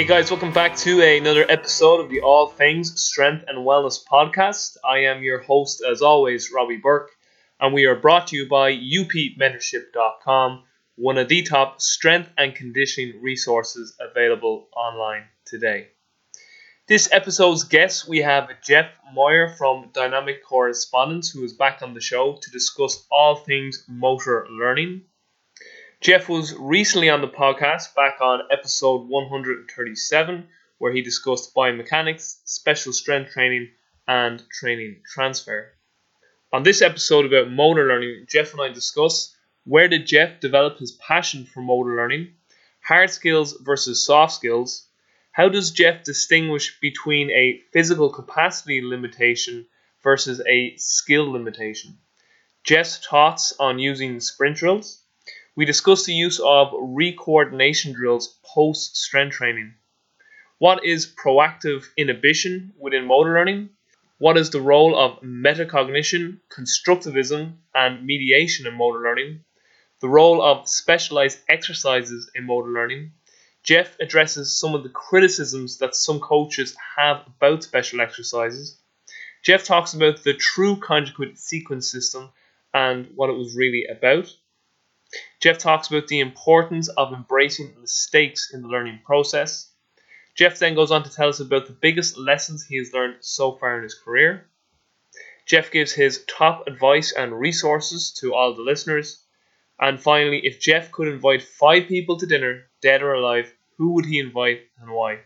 Hey guys, welcome back to another episode of the All Things Strength and Wellness podcast. I am your host, as always, Robbie Burke, and we are brought to you by upmentorship.com, one of the top strength and conditioning resources available online today. This episode's guest, we have Jeff Moyer from Dynamic Correspondence, who is back on the show to discuss all things motor learning. Jeff was recently on the podcast back on episode 137, where he discussed biomechanics, special strength training, and training transfer. On this episode about motor learning, Jeff and I discuss where did Jeff develop his passion for motor learning, hard skills versus soft skills, how does Jeff distinguish between a physical capacity limitation versus a skill limitation, Jeff's thoughts on using sprint drills, we discuss the use of recoordination drills post strength training. What is proactive inhibition within motor learning? What is the role of metacognition, constructivism, and mediation in motor learning? The role of specialized exercises in motor learning. Jeff addresses some of the criticisms that some coaches have about special exercises. Jeff talks about the true conjugate sequence system and what it was really about. Jeff talks about the importance of embracing mistakes in the learning process. Jeff then goes on to tell us about the biggest lessons he has learned so far in his career. Jeff gives his top advice and resources to all the listeners. And finally, if Jeff could invite five people to dinner, dead or alive, who would he invite and why?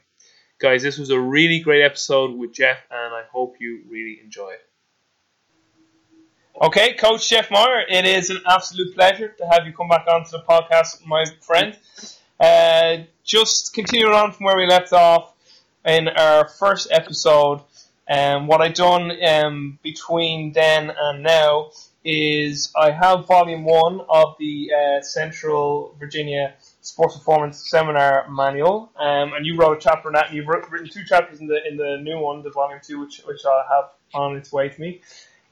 Guys, this was a really great episode with Jeff, and I hope you really enjoy it. Okay, Coach Jeff Moyer, it is an absolute pleasure to have you come back onto the podcast, my friend. Uh, just continuing on from where we left off in our first episode, um, what I've done um, between then and now is I have volume one of the uh, Central Virginia Sports Performance Seminar Manual, um, and you wrote a chapter on that, and you've written two chapters in the in the new one, the volume two, which which I have on its way to me.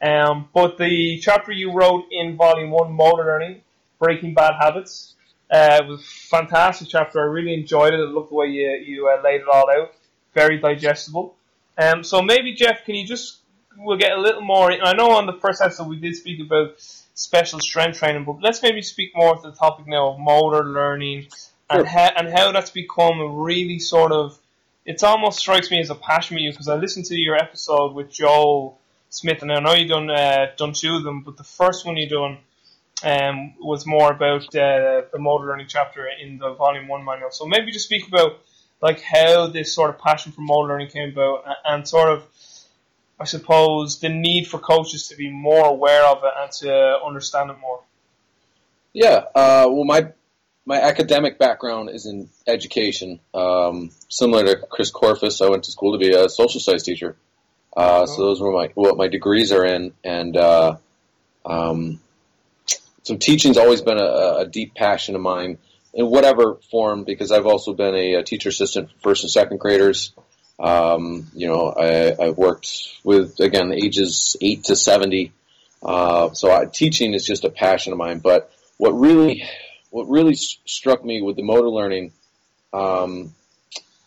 Um, but the chapter you wrote in volume one, Motor Learning, Breaking Bad Habits, uh, was a fantastic chapter. I really enjoyed it. I love the way you, you uh, laid it all out. Very digestible. Um, so maybe, Jeff, can you just, we'll get a little more, I know on the first episode we did speak about special strength training, but let's maybe speak more to the topic now of motor learning and, how, and how that's become a really sort of, it almost strikes me as a passion with you because I listened to your episode with Joel Smith, and I know you done uh, done two of them, but the first one you done um, was more about uh, the motor learning chapter in the volume one manual. So maybe just speak about like how this sort of passion for motor learning came about, and, sort of, I suppose, the need for coaches to be more aware of it and to understand it more. Yeah, uh, well, my my academic background is in education. Um, similar to Chris Korfist, I went to school to be a social studies teacher. Uh, so those were my what my degrees are in, and uh, um, so teaching's always been a, a, deep passion of mine in whatever form. Because I've also been a, a teacher assistant for first and second graders. Um, you know, I, have worked with again ages eight to seventy. Uh, so I, teaching is just a passion of mine. But what really, what really struck me with the motor learning um,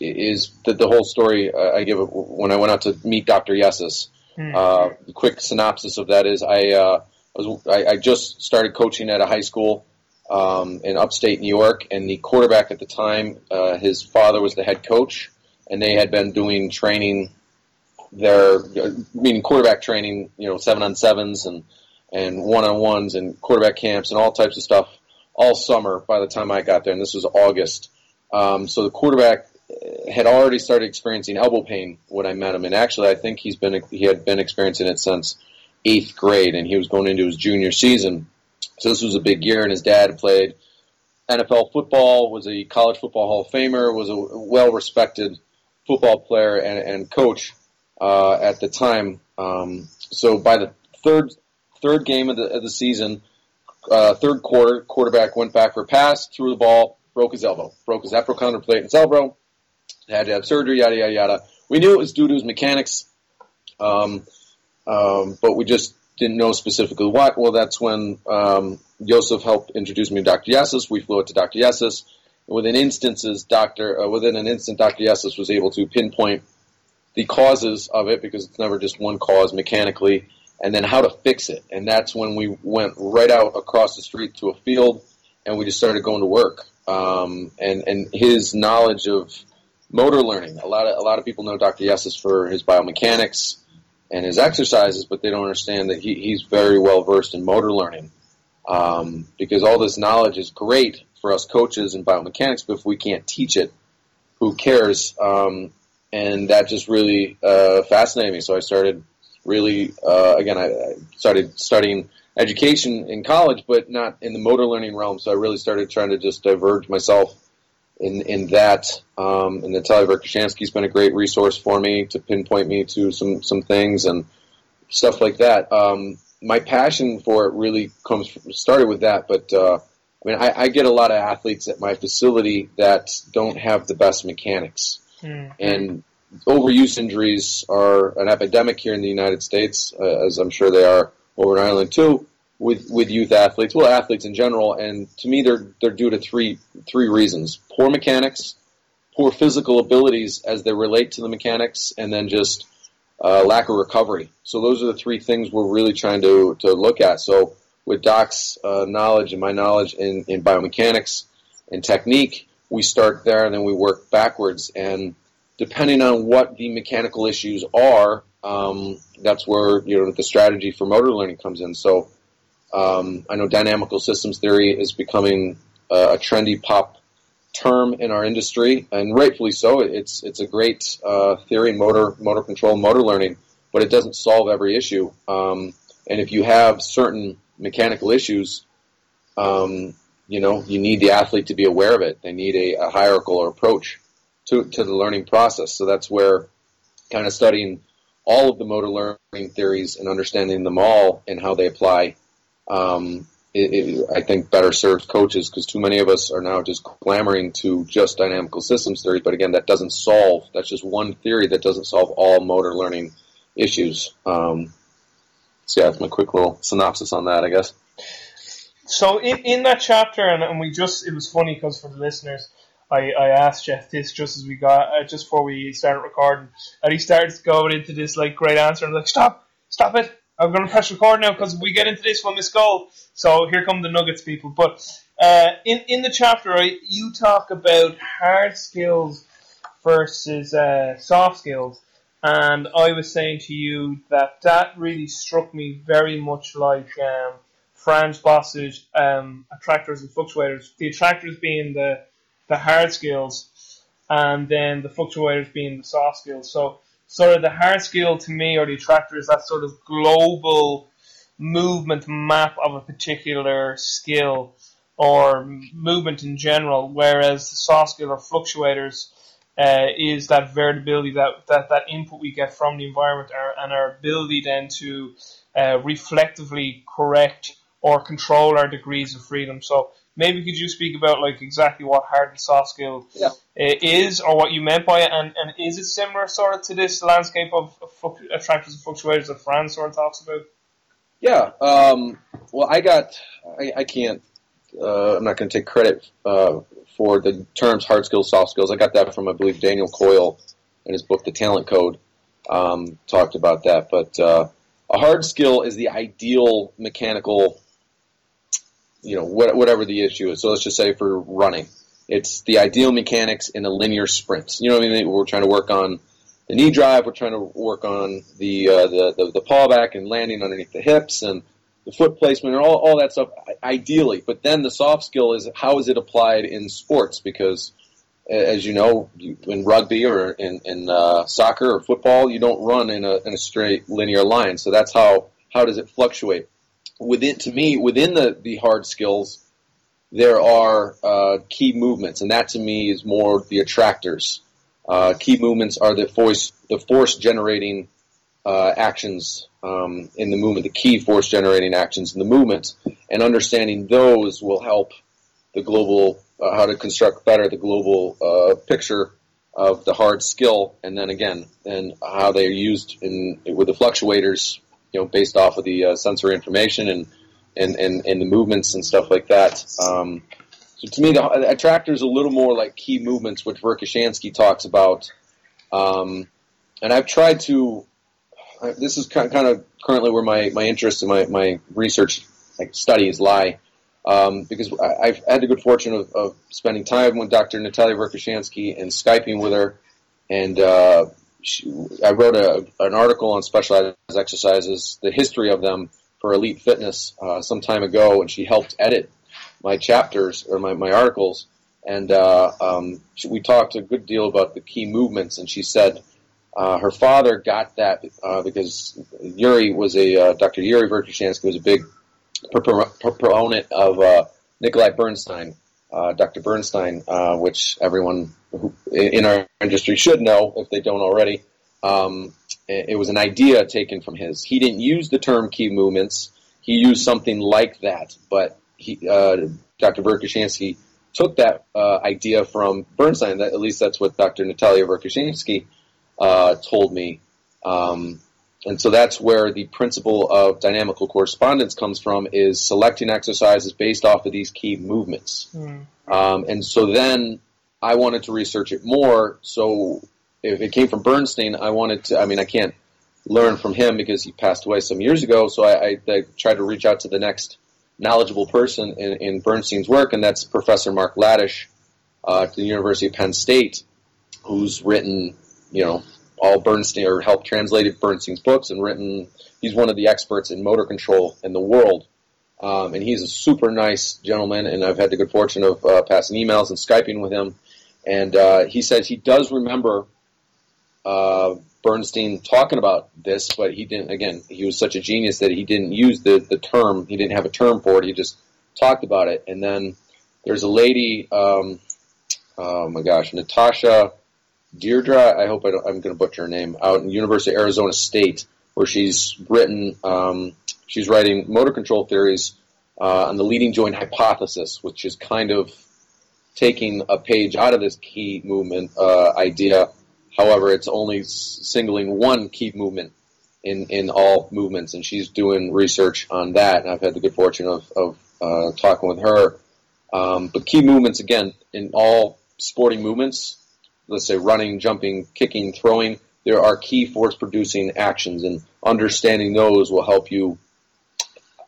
is that the whole story uh, I give when I went out to meet Dr. Yessis. Hmm. Uh, the quick synopsis of that is I, uh, was, I, I, just started coaching at a high school um, in upstate New York, and the quarterback at the time, uh, his father was the head coach, and they had been doing training there, meaning quarterback training, you know, seven on sevens and and one on ones and quarterback camps and all types of stuff all summer. By the time I got there, and this was August, um, so the quarterback had already started experiencing elbow pain when I met him, and actually, I think he's been he had been experiencing it since eighth grade, and he was going into his junior season. So this was a big year, and his dad played NFL football, was a college football Hall of Famer, was a well-respected football player and, and coach uh, at the time. Um, so by the third third game of the, of the season, uh, third quarter, quarterback went back for a pass, threw the ball, broke his elbow, broke his epicondyle in his elbow had to have surgery, yada yada yada. We knew it was due to his mechanics, um, um, but we just didn't know specifically what. Well, that's when um, Joseph helped introduce me to Dr. Yessis. We flew it to Dr. Yessis, within instances, Doctor uh, within an instant, Doctor Yessis was able to pinpoint the causes of it because it's never just one cause mechanically, and then how to fix it. And that's when we went right out across the street to a field, and we just started going to work. Um, and and his knowledge of motor learning. A lot of a lot of people know Dr. Yessis for his biomechanics and his exercises, but they don't understand that he, he's very well versed in motor learning. Um, because all this knowledge is great for us coaches in biomechanics, but if we can't teach it, who cares? Um, and that just really uh, fascinated me. So I started really, uh, again, I, I started studying education in college, but not in the motor learning realm. So I really started trying to just diverge myself in in that. Um, and Natalia Verkhoshansky's been a great resource for me to pinpoint me to some some things and stuff like that. Um, my passion for it really comes from, started with that, but uh, I mean, I, I, get a lot of athletes at my facility that don't have the best mechanics, mm-hmm. and overuse injuries are an epidemic here in the United States, uh, as I'm sure they are over in Ireland too with with youth athletes, well, athletes in general, and to me, they're they're due to three three reasons: poor mechanics, poor physical abilities as they relate to the mechanics, and then just uh, lack of recovery. So those are the three things we're really trying to to look at. So with Doc's uh, knowledge and my knowledge in, in biomechanics and technique, we start there and then we work backwards. And depending on what the mechanical issues are, um, that's where you know the strategy for motor learning comes in. So um, I know dynamical systems theory is becoming uh, a trendy pop term in our industry, and rightfully so. It's it's a great uh, theory motor motor control, motor learning, but it doesn't solve every issue. Um, and if you have certain mechanical issues, um, you know you need the athlete to be aware of it. They need a, a hierarchical approach to to the learning process. So that's where kind of studying all of the motor learning theories and understanding them all and how they apply um, it, it, I think better serves coaches because too many of us are now just clamoring to just dynamical systems theory. But again, that doesn't solve. That's just one theory that doesn't solve all motor learning issues. Um, so yeah, that's my quick little synopsis on that, I guess. So in, in that chapter, and, and we just it was funny because for the listeners, I, I asked Jeff this just as we got uh, just before we started recording, and he started going into this like great answer, and like, stop, stop it, I'm going to press record now because we get into this one this goal. So here come the nuggets, people. But uh, in in the chapter, right, you talk about hard skills versus uh, soft skills, and I was saying to you that that really struck me very much like um, Frans Bosch's um, attractors and fluctuators. The attractors being the the hard skills, and then the fluctuators being the soft skills. So sort of the hard skill to me or the attractor is that sort of global movement map of a particular skill or movement in general, whereas the soft skill or fluctuators uh, is that variability, that, that, that input we get from the environment and our ability then to uh, reflectively correct or control our degrees of freedom. So maybe could you speak about like exactly what hard and soft skill yeah. is or what you meant by it and, and is it similar sort of to this landscape of, of attractors and fluctuators that Fran sort of talks about? Yeah. Um, well, I got, I, I can't, uh, I'm not going to take credit uh, for the terms hard skills, soft skills. I got that from, I believe, Daniel Coyle in his book, The Talent Code, um, talked about that. But uh, a hard skill is the ideal mechanical you know, whatever the issue is. So let's just say for running, it's the ideal mechanics in a linear sprint. You know what I mean? We're trying to work on the knee drive. We're trying to work on the uh, the, the, the paw back and landing underneath the hips and the foot placement and all, all that stuff. Ideally, but then the soft skill is how is it applied in sports? Because as you know, in rugby or in, in uh, soccer or football, you don't run in a, in a straight linear line. So that's how how does it fluctuate? Within to me within the the hard skills there are uh, key movements, and that to me is more the attractors. Uh, key movements are the force the force generating uh, actions um, in the movement, the key force generating actions in the movement, and understanding those will help the global uh, how to construct better the global uh, picture of the hard skill, and then again, and how they are used in with the fluctuators you know, based off of the uh, sensory information and, and, and, and the movements and stuff like that. Um, So to me, the attractor is a little more like key movements, which Verkhoshansky talks about. Um, and I've tried to. This is kind of currently where my, my interest and my, my research like studies lie, um, because I, have had the good fortune of, of, spending time with Dr. Natalia Verkhoshansky and skyping with her, and uh, she, I wrote a, an article on specialized exercises, the history of them for Elite Fitness uh, some time ago, and she helped edit my chapters or my, my articles. And uh, um, we talked a good deal about the key movements, and she said uh, her father got that uh, because Yuri was a uh, Dr. Yuri Verkhoshansky was a big proponent of uh, Nikolai Bernstein, uh, Dr. Bernstein, which everyone who, in our industry should know if they don't already. Um, it was an idea taken from his. He didn't use the term key movements. He used something like that, but he, uh, Dr. Verkhoshansky took that uh, idea from Bernstein. That, at least that's what Dr. Natalia Verkhoshansky uh, told me. Um, and so that's where the principle of dynamical correspondence comes from is selecting exercises based off of these key movements. Mm. Um, and so then I wanted to research it more. So if it came from Bernstein, I wanted to. I mean, I can't learn from him because he passed away some years ago. So I, I, I tried to reach out to the next knowledgeable person in, in Bernstein's work, and that's Professor Mark Latash uh, at the University of Penn State, who's written, you know, all Bernstein or helped translated Bernstein's books and written. He's one of the experts in motor control in the world. Um, and he's a super nice gentleman, and I've had the good fortune of uh, passing emails and Skyping with him. And uh, he says he does remember uh, Bernstein talking about this, but he didn't. Again, he was such a genius that he didn't use the the term. He didn't have a term for it. He just talked about it. And then there's a lady. Um, oh my gosh, Natasha Deirdre. I hope I am going to butcher her name. Out in University of Arizona State, where she's written. Um, she's writing motor control theories uh, on the leading joint hypothesis, which is kind of taking a page out of this key movement uh, idea However, it's only singling one key movement in, in all movements, and she's doing research on that. And I've had the good fortune of, of uh, talking with her. Um, but key movements, again, in all sporting movements, let's say running, jumping, kicking, throwing, there are key force producing actions, and understanding those will help you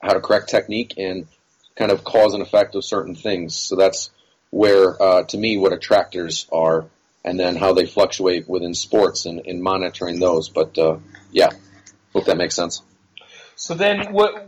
how to correct technique and kind of cause and effect of certain things. So that's where, uh, to me, what attractors are and then how they fluctuate within sports and, and monitoring those. But uh, yeah, hope that makes sense. So then, what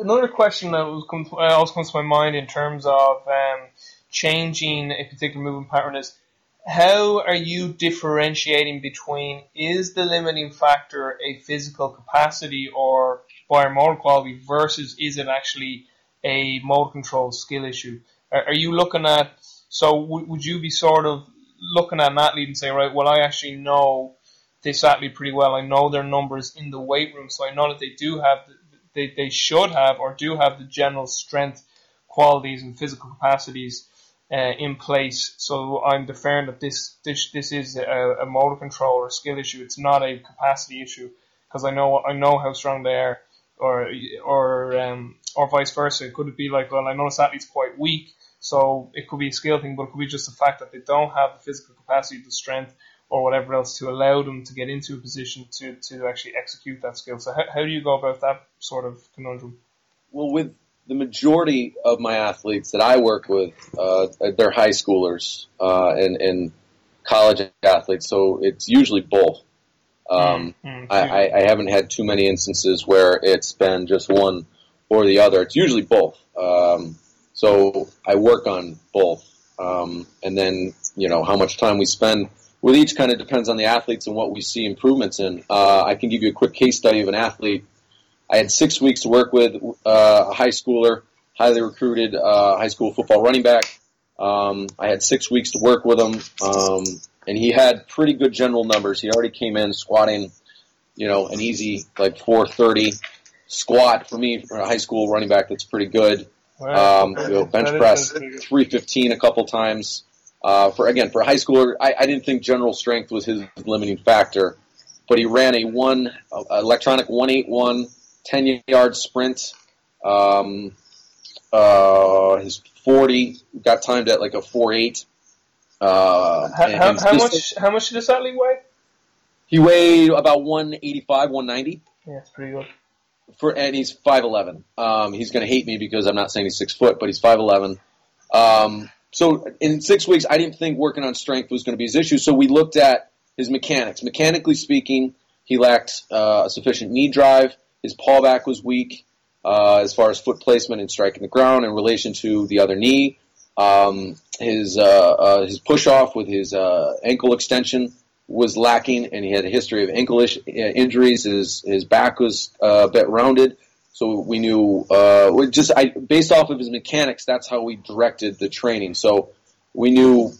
another question that was uh, also comes to my mind in terms of um, changing a particular movement pattern is how are you differentiating between is the limiting factor a physical capacity or biomotor quality versus is it actually a motor control skill issue? Are, are you looking at so w- would you be sort of looking at an athlete and say right, well, I actually know this athlete pretty well. I know their numbers in the weight room, so I know that they do have, the, they, they should have or do have the general strength qualities and physical capacities uh, in place. So I'm deferring that this this this is a, a motor control or skill issue. It's not a capacity issue because I know I know how strong they are, or or um, or vice versa. It could it be like, well, I know this athlete's quite weak, so it could be a skill thing, but it could be just the fact that they don't have the physical capacity, the strength, or whatever else to allow them to get into a position to, to actually execute that skill. So how, how do you go about that sort of conundrum? Well, with the majority of my athletes that I work with, uh, they're high schoolers uh, and, and college athletes, so it's usually both. Um, mm-hmm. I, I, haven't had too many instances where it's been just one or the other. It's usually both. Um, so I work on both. Um, and then, you know, how much time we spend with each kind of depends on the athletes and what we see improvements in. Uh, I can give you a quick case study of an athlete. I had six weeks to work with uh, a high schooler, highly recruited uh, high school football running back. Um, I had six weeks to work with him, um, and he had pretty good general numbers. He already came in squatting, you know, an easy like 430 squat for me for a high school running back. That's pretty good. Um, you know, bench press 315 a couple times. Uh, for again, for a high schooler, I, I, didn't think general strength was his limiting factor, but he ran a one uh, electronic 181 10 yard sprint, um, uh, his 40 got timed at like a 4.8. Uh, How, how, how much? How much did this athlete weigh? He weighed about 185, 190. Yeah, it's pretty good. for and he's five eleven. Um, he's going to hate me because I'm not saying he's six foot, but he's five eleven. Um, so in six weeks, I didn't think working on strength was going to be his issue. So we looked at his mechanics. Mechanically speaking, he lacked uh, a sufficient knee drive. His paw back was weak uh, as far as foot placement and striking the ground in relation to the other knee. Um, his uh, uh, his push off with his uh, ankle extension was lacking, and he had a history of ankle ish, uh, injuries. His his back was a bit rounded, so we knew just I, based off of his mechanics, that's how we directed the training. So we knew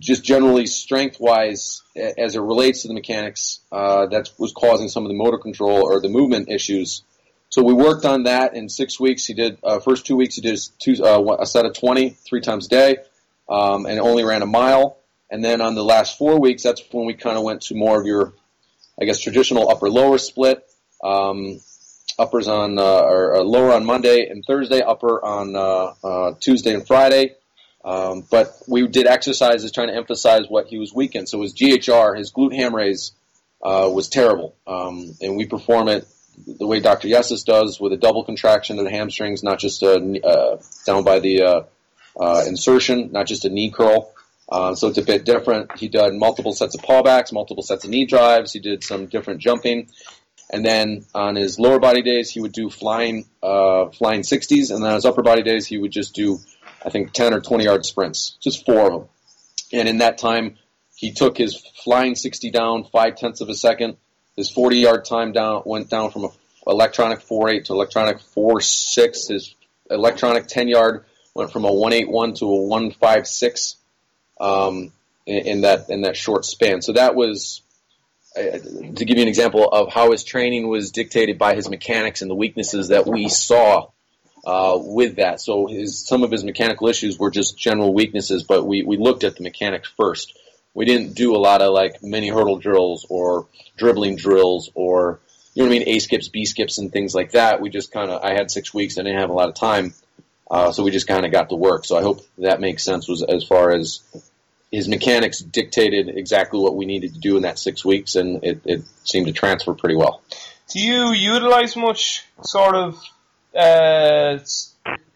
just generally strength wise, as it relates to the mechanics, uh, that was causing some of the motor control or the movement issues. So we worked on that in six weeks. He did uh, first two weeks. He did two, uh, a set of 20, three times a day, um, and only ran a mile. And then on the last four weeks, that's when we kind of went to more of your, I guess, traditional upper lower split. Um, uppers on uh, or, or lower on Monday and Thursday, upper on uh, uh, Tuesday and Friday. Um, but we did exercises trying to emphasize what he was weak in. So his GHR, his glute ham raise, uh, was terrible, um, and we perform it the way Dr. Yessis does with a double contraction of the hamstrings, not just a, uh, down by the uh, uh, insertion, not just a knee curl. Uh, so it's a bit different. He did multiple sets of pawbacks, multiple sets of knee drives. He did some different jumping, and then on his lower body days, he would do flying, uh, flying 60s, and then on his upper body days, he would just do, I think, 10 or 20 yard sprints, just four of them. And in that time, he took his flying 60 down five tenths of a second. His 40 yard time down went down from a electronic 4.8 to electronic 4.6. His electronic 10 yard went from a 181 to a 156 um, in, in that in that short span. So that was to give you an example of how his training was dictated by his mechanics and the weaknesses that we saw uh, with that. So his some of his mechanical issues were just general weaknesses, but we, we looked at the mechanics first. We didn't do a lot of like mini hurdle drills or dribbling drills or you know what I mean, A skips, B skips, and things like that. We just kind of I had six weeks, I didn't have a lot of time, uh, so we just kind of got to work. So I hope that makes sense was as far as his mechanics dictated exactly what we needed to do in that six weeks, and it, it seemed to transfer pretty well. Do you utilize much sort of uh,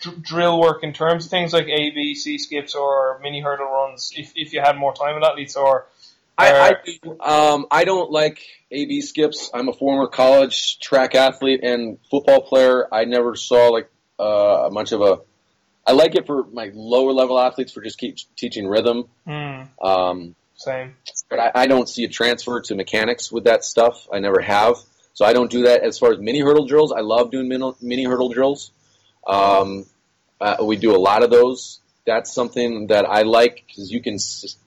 dr- drill work in terms of things like A, B, C skips or mini hurdle runs? If, if you had more time with athletes, or I, I do. Um, I don't like AB skips. I'm a former college track athlete and football player. I never saw like uh, much of a. I like it for my lower level athletes for just keep teaching rhythm. hmm, Um, same. but I, I don't see a transfer to mechanics with that stuff. I never have. So I don't do that as far as mini hurdle drills. I love doing mini, mini hurdle drills. Um, uh, we do a lot of those. That's something that I like because you can,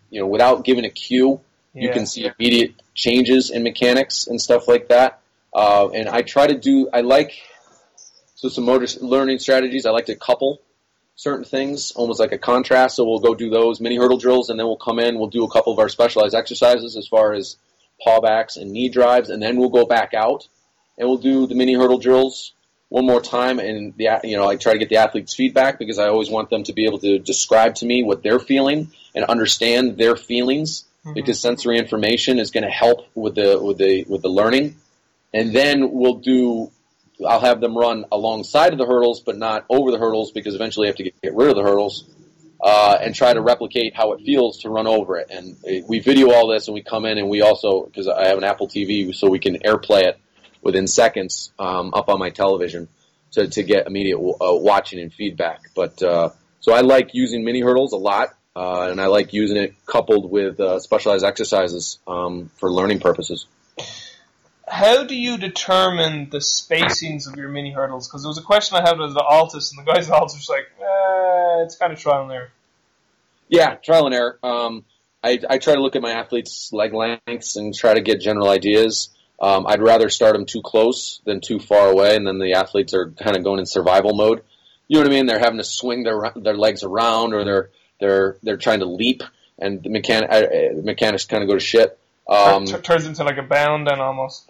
you know, without giving a cue, you can see immediate changes in mechanics and stuff like that. Uh, and I try to do, I like, so some motor learning strategies, I like to couple certain things, almost like a contrast. So we'll go do those mini hurdle drills and then we'll come in, we'll do a couple of our specialized exercises as far as pawbacks and knee drives, and then we'll go back out and we'll do the mini hurdle drills one more time. And the, you know, I try to get the athletes' feedback because I always want them to be able to describe to me what they're feeling and understand their feelings Mhm. because sensory information is going to help with the with the with the learning. And then we'll do. I'll have them run alongside of the hurdles, but not over the hurdles because eventually I have to get, get rid of the hurdles. Uh, and try to replicate how it feels to run over it. And uh, we video all this, and we come in, and we also because I have an Apple TV, so we can AirPlay it within seconds um, up on my television to, to get immediate uh, watching and feedback. But uh, so I like using mini hurdles a lot, uh, and I like using it coupled with uh, specialized exercises um, for learning purposes. How do you determine the spacings of your mini hurdles? Because there was a question I had with the ALTIS, and the guys at ALTIS was like, eh, it's kind of trial and error. Yeah, trial and error. Um, I, I try to look at my athletes' leg lengths and try to get general ideas. Um, I'd rather start them too close than too far away, and then the athletes are kind of going in survival mode. You know what I mean? They're having to swing their their legs around, or they're they're they're trying to leap, and the mechanic uh, uh, the mechanics kind of go to shit. Um, turns into like a bound then almost.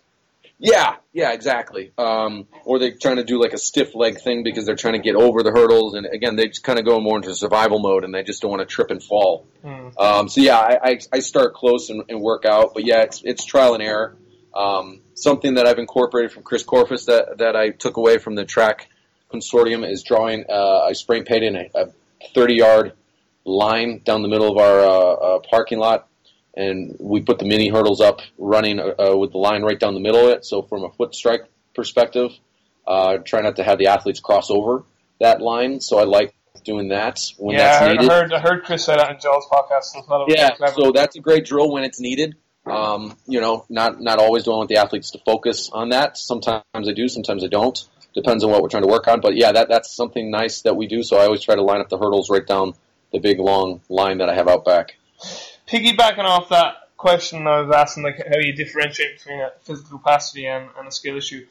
Yeah, yeah, exactly. Um, or they're trying to do like a stiff leg thing because they're trying to get over the hurdles, and again, they just kind of go more into survival mode, and they just don't want to trip and fall. Mm. Um, so yeah, I, I, I start close and, and work out, but yeah, it's it's trial and error. Um, something that I've incorporated from Chris Korfist that that I took away from the track consortium is drawing. Uh, I spray painted a, a 30 yard line down the middle of our uh, uh, parking lot, and we put the mini hurdles up, running uh, with the line right down the middle of it. So from a foot strike perspective, uh, try not to have the athletes cross over that line. So I like doing that when yeah, that's I heard, needed. I heard I heard Chris say that in Joel's podcast. So Yeah, so that's a great drill when it's needed. Um, you know, not not always don't want the athletes to focus on that. Sometimes I do, sometimes I don't. Depends on what we're trying to work on. But yeah, that that's something nice that we do. So I always try to line up the hurdles right down the big long line that I have out back. Piggybacking off that question I was asking, like how you differentiate between a physical capacity and, and a skill issue.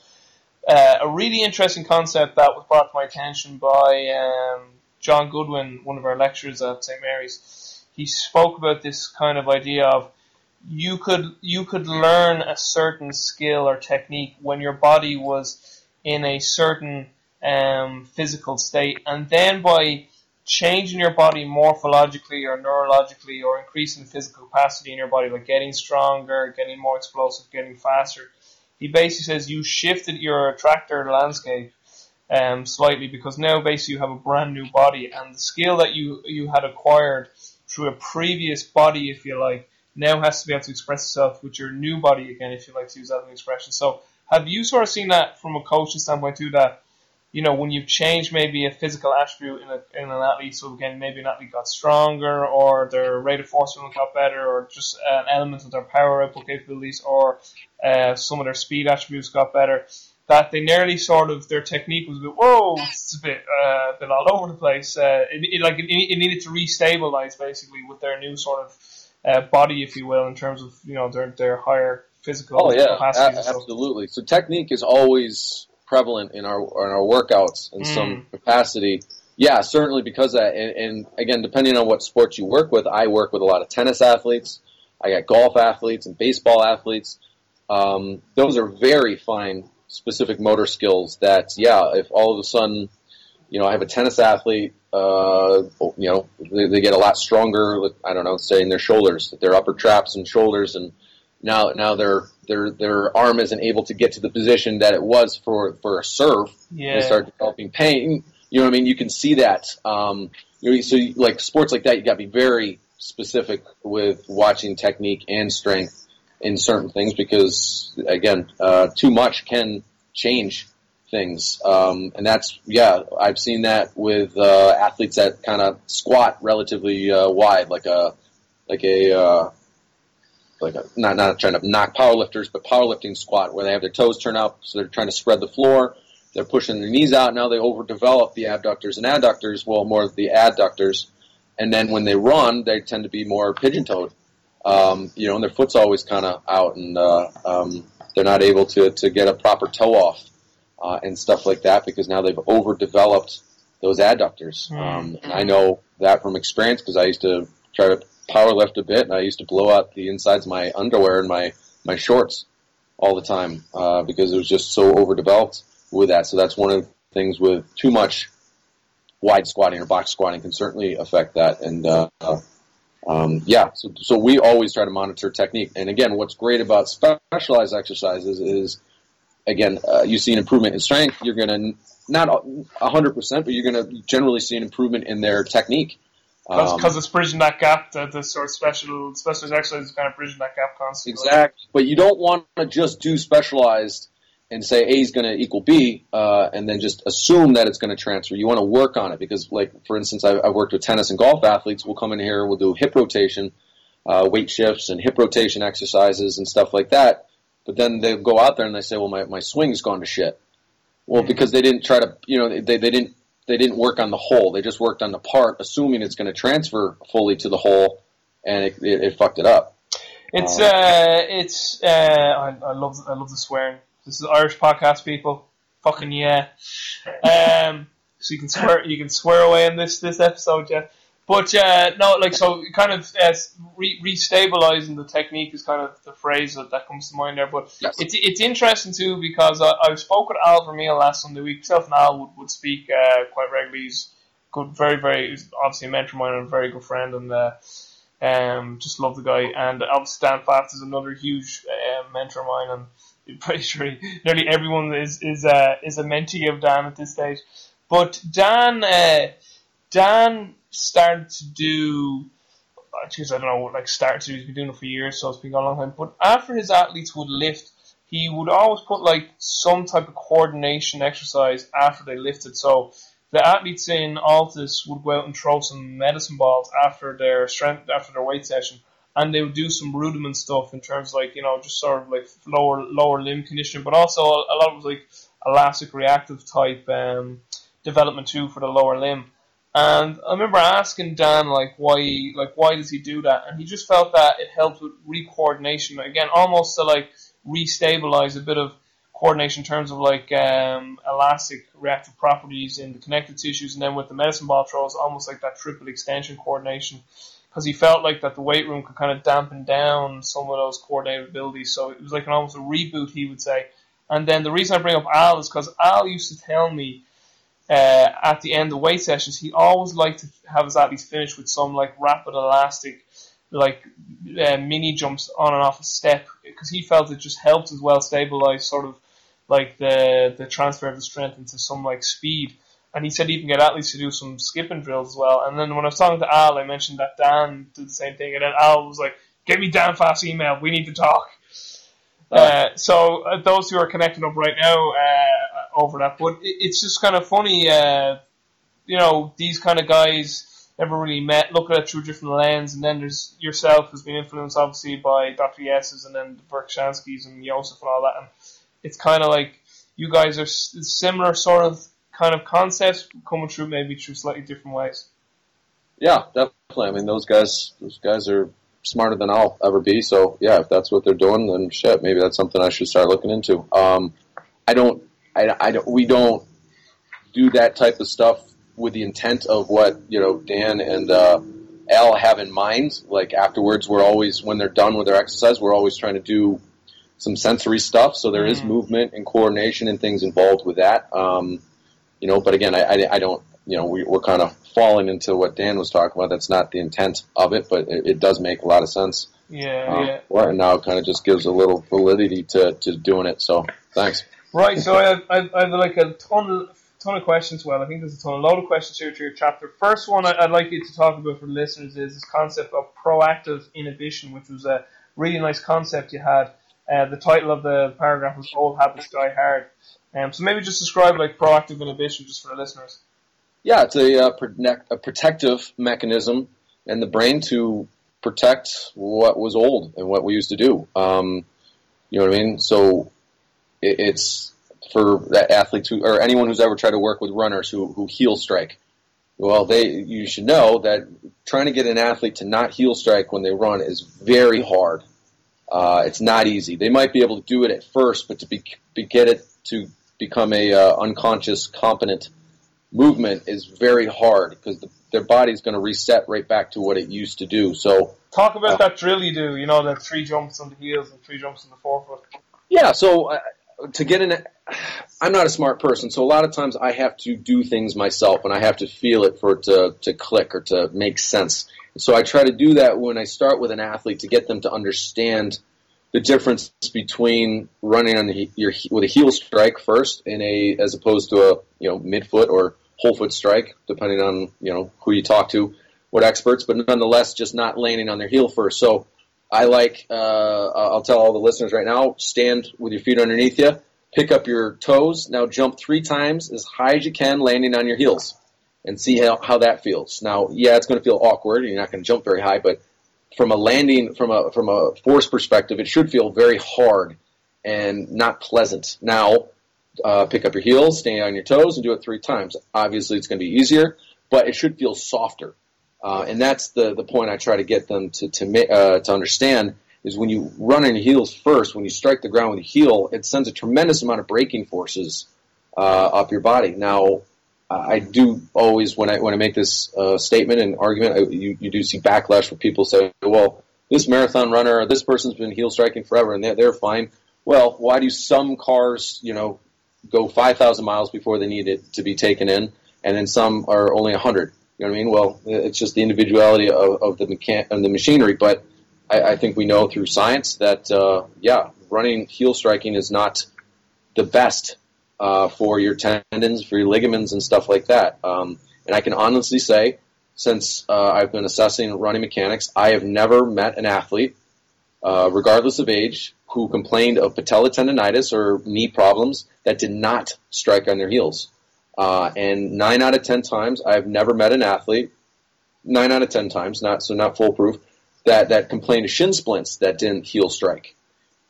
Uh, a really interesting concept that was brought to my attention by um, John Goodwin, one of our lecturers at St Mary's. He spoke about this kind of idea of you could you could learn a certain skill or technique when your body was in a certain um, physical state, and then by changing your body morphologically or neurologically or increasing the physical capacity in your body, like getting stronger, getting more explosive, getting faster. He basically says you shifted your attractor landscape um, slightly because now basically you have a brand new body and the skill that you, you had acquired through a previous body, if you like, now has to be able to express itself with your new body again, if you like to use that as an expression. So have you sort of seen that from a coaching standpoint too, that you know, when you've changed maybe a physical attribute in, a, in an athlete, so again, maybe an athlete got stronger, or their rate of force movement got better, or just an element of their power output capabilities, or uh, some of their speed attributes got better, that they nearly sort of, their technique was a bit, whoa, it's a bit, uh, a bit all over the place. Uh, it, it, like, it, it needed to restabilize, basically, with their new sort of uh, body, if you will, in terms of, you know, their, their higher physical Oh yeah, a- absolutely. So technique is always prevalent in our in our workouts in Mm. some capacity. Yeah, certainly because of that. And, and again, depending on what sports you work with, I work with a lot of tennis athletes. I got golf athletes and baseball athletes. Um, those are very fine, specific motor skills. That yeah, if all of a sudden, you know, I have a tennis athlete. Uh, you know, they, they get a lot stronger. With, I don't know, say in their shoulders, their upper traps and shoulders, and now now their their their arm isn't able to get to the position that it was for for a serve. Yeah. They start developing pain. You know what I mean? You can see that. Um, you know, so you, like sports like that, you got to be very specific with watching technique and strength in certain things because again, uh, too much can change things. Um, and that's yeah, I've seen that with uh, athletes that kind of squat relatively uh, wide, like a like a uh, like a, not not trying to knock powerlifters, but powerlifting squat where they have their toes turned up, so they're trying to spread the floor. They're pushing their knees out. Now they overdevelop the abductors and adductors. Well, more the adductors, and then when they run, they tend to be more pigeon-toed. Um, you know, and their foot's always kind of out, and uh, um, they're not able to to get a proper toe off uh, and stuff like that because now they've overdeveloped those adductors. Hmm. Um, I know that from experience because I used to try to power lift a bit, and I used to blow out the insides of my underwear and my my shorts all the time uh, because it was just so overdeveloped with that. So that's one of the things with too much wide squatting or box squatting can certainly affect that. And uh, um, yeah, so, so we always try to monitor technique. And again, what's great about specialized exercises is, again, uh, you see an improvement in strength. You're going to not a hundred percent, but you're going to generally see an improvement in their technique. Um, because it's bridging that gap. that the sort of special specialized exercise is kind of bridging that gap constantly. Exactly. But you don't want to just do specialized and say A is going to equal B, uh, and then just assume that it's going to transfer. You want to work on it because, like for instance, I, I've worked with tennis and golf athletes. We'll come in here, we'll do hip rotation, uh, weight shifts, and hip rotation exercises and stuff like that. But then they go out there and they say, "Well, my my swing's gone to shit." Well, because they didn't try to, you know, they they didn't they didn't work on the whole. They just worked on the part, assuming it's going to transfer fully to the whole, and it, it, it fucked it up. It's Um, uh, it's uh, I, I love I love the swearing. This is Irish podcast, people. Fucking yeah. Um, so you can swear you can swear away in this this episode, Jeff. But uh, no, like so, kind of uh, re- restabilizing the technique is kind of the phrase that, that comes to mind there. But Yes. it's it's interesting too because I, I spoke with Al Vermeil last Sunday week. Myself and Al would, would speak uh, quite regularly. He's good, very very he's obviously a mentor of mine and a very good friend, and uh, um, just love the guy. And obviously Dan Pfaff is another huge uh, mentor of mine, and I'm pretty sure he- nearly everyone is is uh, is a mentee of Dan at this stage. But Dan, uh, Dan started to do. Geez, I don't know, like started to. He's been doing it for years, so it's been going a long time. But after his athletes would lift, he would always put like some type of coordination exercise after they lifted. So the athletes in ALTIS would go out and throw some medicine balls after their strength, after their weight session, and they would do some rudiment stuff in terms like you know just sort of like lower lower limb conditioning, but also a lot of like elastic reactive type um, development too for the lower limb. And I remember asking Dan like why like why does he do that, and he just felt that it helped with re-coordination again, almost to like re-stabilize a bit of coordination in terms of like um, elastic reactive properties in the connective tissues, and then with the medicine ball throws, almost like that triple extension coordination. Because he felt like that the weight room could kind of dampen down some of those coordinated abilities, so it was like an almost a reboot, he would say. And then the reason I bring up Al is because Al used to tell me uh, at the end of weight sessions, he always liked to have his athletes finish with some like rapid elastic, like uh, mini jumps on and off a step, because he felt it just helped as well stabilize sort of like the the transfer of the strength into some like speed. And he said he can get athletes to do some skipping drills as well. And then when I was talking to Al, I mentioned that Dan did the same thing, and then Al was like, "Get me Dan Pfaff's email. We need to talk." Uh, so uh, those who are connecting up right now uh, over that, but it, it's just kind of funny, uh, you know, these kind of guys never really met, look at it through different lens, and then there's yourself who's been influenced obviously by Dr. Yessis and then the Verkhoshanskys and Joseph and all that, and it's kind of like you guys are similar sort of kind of concepts coming through maybe through slightly different ways. Yeah, definitely. I mean, those guys, those guys are smarter than I'll ever be. So yeah, if that's what they're doing, then shit, maybe that's something I should start looking into. Um, I don't, I, I don't, we don't do that type of stuff with the intent of what you know Dan and uh, Al have in mind. Like afterwards, we're always when they're done with their exercise, we're always trying to do some sensory stuff. So there is Mhm. movement and coordination and things involved with that. Um, you know, but again, I, I, I don't, you know, we, we're kind of falling into what Dan was talking about. That's not the intent of it, but it, it does make a lot of sense. Yeah, Uh, yeah. and now it kind of just gives a little validity to, to doing it. So thanks. Right, so I have, I have, I have like a ton of, ton of questions. Well, I think there's a ton, a load of questions here to your chapter. First one I'd like you to talk about for listeners is this concept of proactive inhibition, which was a really nice concept you had. Uh, the title of the paragraph was "Old Habits Die Hard." Um, so maybe just describe like proactive inhibition just for the listeners. Yeah, it's a, uh, protect, a protective mechanism in the brain to protect what was old and what we used to do. Um, you know what I mean? So it, it's for that athletes who, or anyone who's ever tried to work with runners who, who heel strike. Well, they you should know that trying to get an athlete to not heel strike when they run is very hard. Uh, it's not easy. They might be able to do it at first, but to be, be get it to become a uh, unconscious, competent movement is very hard because the, their body's going to reset right back to what it used to do. So Talk about Uh, that drill you do. You know, the three jumps on the heels and three jumps on the forefoot. yeah, so uh, to get in, I'm not a smart person, so a lot of times I have to do things myself and I have to feel it for it to to click or to make sense. So I try to do that when I start with an athlete to get them to understand the difference between running on the, your with a heel strike first in a as opposed to a you know midfoot or whole foot strike, depending on you know who you talk to, what experts, but nonetheless just not landing on their heel first. So I like uh, I'll tell all the listeners right now: stand with your feet underneath you, pick up your toes, now jump three times as high as you can, landing on your heels, and see how, how that feels. Now, yeah, it's going to feel awkward, and you're not going to jump very high, but from a landing from a from a force perspective, it should feel very hard and not pleasant. Now, uh, pick up your heels, stand on your toes, and do it three times. Obviously, it's going to be easier, but it should feel softer. Uh, and that's the, the point I try to get them to to uh, to understand is when you run in heels first, when you strike the ground with your heel, it sends a tremendous amount of braking forces uh, up your body. Now, I do always when I when I make this uh, statement and argument, I, you you do see backlash where people say, well, this marathon runner this person's been heel striking forever and they're they're fine. Well, why do some cars, you know, go 5,000 miles before they need it to be taken in, and then some are only 100? You know what I mean? Well, it's just the individuality of, of the mechan- of the machinery, but I, I think we know through science that uh, yeah, running heel striking is not the best uh, for your tendons, for your ligaments, and stuff like that. Um, and I can honestly say, since uh, I've been assessing running mechanics, I have never met an athlete, uh, regardless of age, who complained of patella tendonitis or knee problems that did not strike on their heels. Uh, and nine out of ten times, I've never met an athlete. Nine out of ten times, not so not foolproof, that that complained of shin splints that didn't heel strike.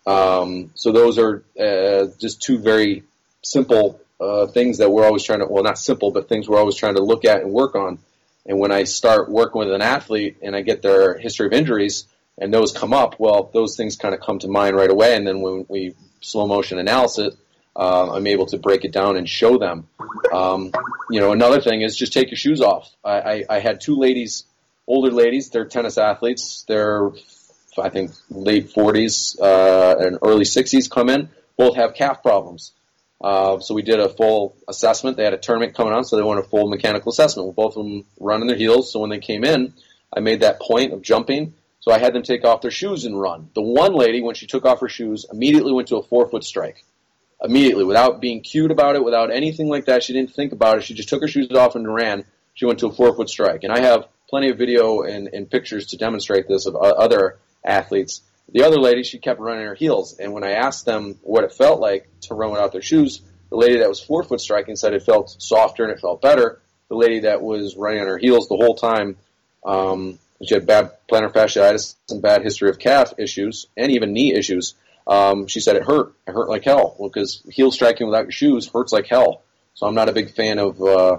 Um, so those are uh, just two very simple uh, things that we're always trying to, well, not simple, but things we're always trying to look at and work on. And when I start working with an athlete and I get their history of injuries and those come up, well, those things kind of come to mind right away. And then when we slow motion analysis, uh, I'm able to break it down and show them. Um, you know, another thing is just take your shoes off. I, I, I had two ladies, older ladies, they're tennis athletes. They're, I think, late 40s uh, and early 60s come in, both have calf problems. Uh, so we did a full assessment. They had a tournament coming on, so they wanted a full mechanical assessment. Both of them running their heels. So when they came in, I made that point of jumping. So I had them take off their shoes and run. The one lady, when she took off her shoes, immediately went to a forefoot strike. Immediately, without being cute about it, without anything like that. She didn't think about it. She just took her shoes off and ran. She went to a forefoot strike. And I have plenty of video and, and pictures to demonstrate this of other athletes the other lady, she kept running her heels, and when I asked them what it felt like to run without their shoes, the lady that was forefoot striking said it felt softer and it felt better. The lady that was running on her heels the whole time, um, she had bad plantar fasciitis and bad history of calf issues and even knee issues. Um, she said it hurt. It hurt like hell Well, because heel striking without your shoes hurts like hell. So I'm not a big fan of uh,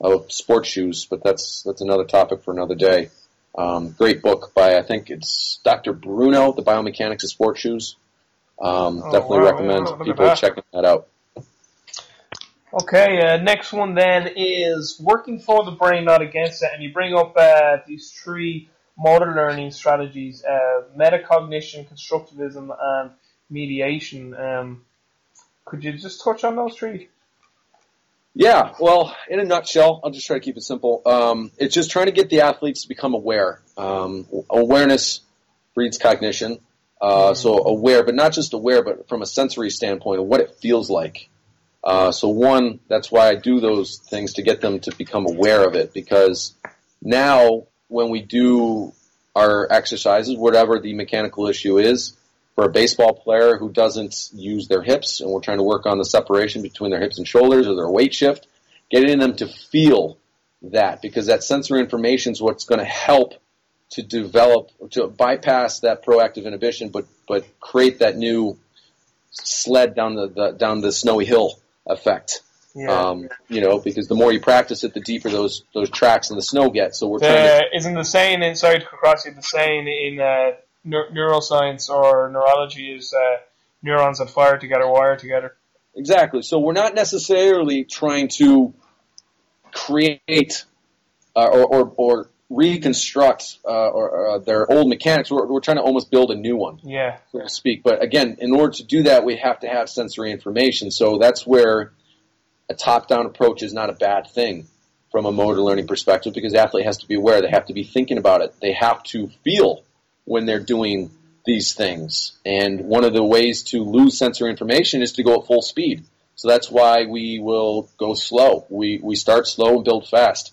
of sports shoes, but that's that's another topic for another day. Um, great book by I think it's Dr. Bruno, The Biomechanics of Sports Shoes. Um, oh, definitely wow, recommend people that. checking that out. Okay, uh, next one then is working for the brain, not against it, and you bring up uh, these three motor learning strategies: uh, metacognition, constructivism, and mediation. Um, could you just touch on those three? Yeah, well, in a nutshell, I'll just try to keep it simple. Um, it's just trying to get the athletes to become aware. Um, awareness breeds cognition. Uh, so aware, but not just aware, but from a sensory standpoint of what it feels like. Uh, so one, that's why I do those things to get them to become aware of it because now when we do our exercises, whatever the mechanical issue is, for a baseball player who doesn't use their hips, and we're trying to work on the separation between their hips and shoulders or their weight shift, getting them to feel that because that sensory information is what's going to help to develop to bypass that proactive inhibition, but but create that new sled down the, the down the snowy hill effect. Yeah. Um, you know, because the more you practice it, the deeper those those tracks in the snow get. So we're the, trying to. Isn't the saying inside Crossy the saying in uh, neuroscience or neurology is uh, neurons that fire together wire together. Exactly. So we're not necessarily trying to create uh, or, or, or, reconstruct uh, or, uh, their old mechanics. We're, we're, trying to almost build a new one, yeah, so to speak. But again, in order to do that, we have to have sensory information. So that's where a top-down approach is not a bad thing from a motor learning perspective because the athlete has to be aware. They have to be thinking about it. They have to feel when they're doing these things. And one of the ways to lose sensory information is to go at full speed. So that's why we will go slow. We, we start slow and build fast.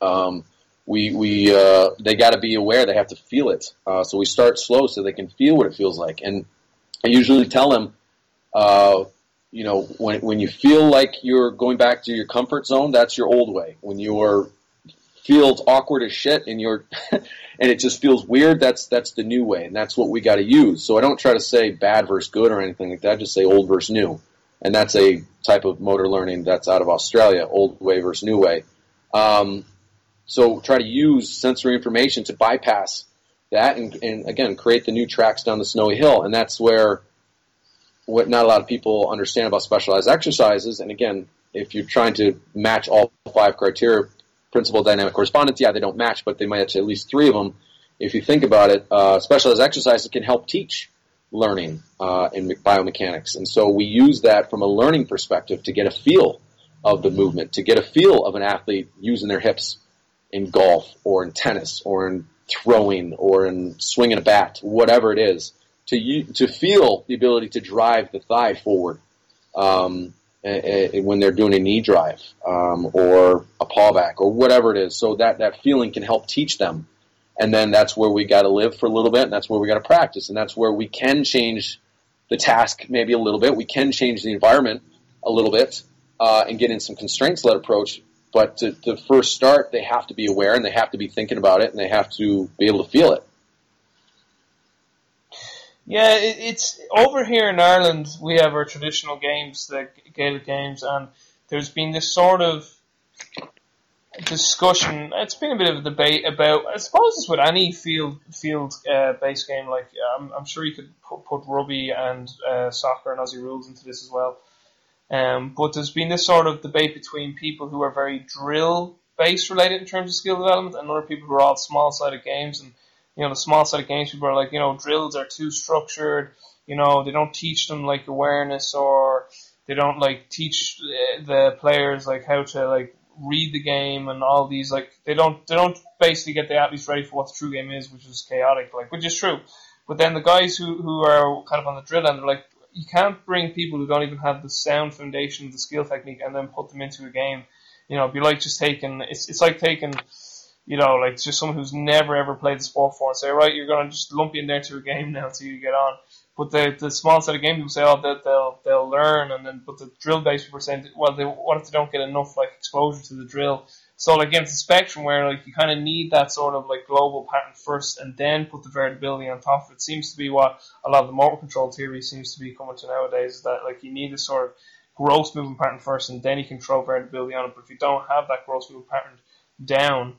Um, we, we, uh, they got to be aware. They have to feel it. Uh, so we start slow so they can feel what it feels like. And I usually tell them, uh, you know, when, when you feel like you're going back to your comfort zone, that's your old way. When you're feels awkward as shit and you're and it just feels weird, that's that's the new way, and that's what we got to use. So I don't try to say bad versus good or anything like that. I just say old versus new, and that's a type of motor learning that's out of Australia, old way versus new way. Um, so try to use sensory information to bypass that, and, and again create the new tracks down the snowy hill, and that's where what not a lot of people understand about specialized exercises, and again, if you're trying to match all five criteria, principal dynamic correspondence, yeah, they don't match, but they match at least three of them. If you think about it, uh, specialized exercises can help teach learning uh, in biomechanics, and so we use that from a learning perspective to get a feel of the movement, to get a feel of an athlete using their hips in golf or in tennis or in throwing or in swinging a bat, whatever it is, to to feel the ability to drive the thigh forward um, when they're doing a knee drive um, or a paw back or whatever it is. So that that feeling can help teach them, and then that's where we got to live for a little bit, and that's where we got to practice, and that's where we can change the task maybe a little bit. We can change the environment a little bit uh, and get in some constraints led approach but to, to first start, they have to be aware and they have to be thinking about it and they have to be able to feel it. Yeah, it, it's over here in Ireland. We have our traditional games, the Gaelic games, and there's been this sort of discussion. It's been a bit of a debate about. I suppose it's with any field field uh, based game. Like I'm, I'm sure you could put, put rugby and uh, soccer and Aussie rules into this as well. Um, but there's been this sort of debate between people who are very drill based related in terms of skill development and other people who are all small sided games. And, you know, the small set of games people are like, you know, drills are too structured. You know, they don't teach them like awareness or they don't like teach the players like how to like read the game and all these like they don't they don't basically get the athletes ready for what the true game is, which is chaotic, like which is true. But then the guys who who are kind of on the drill end are like, you can't bring people who don't even have the sound foundation the skill technique and then put them into a game. You know, it'd be like just taking it's it's like taking you know, like just someone who's never ever played the sport before and say, right, you're gonna just lump you in there to a game now until you get on. But the the small set of game people say, oh, they'll they'll, they'll learn, and then but the drill based people are saying, well, they, what if they don't get enough like exposure to the drill? So like against the spectrum where like you kind of need that sort of like global pattern first and then put the variability on top of it seems to be what a lot of the motor control theory seems to be coming to nowadays is that like you need a sort of gross moving pattern first and then you can throw variability on it. But if you don't have that gross moving pattern down,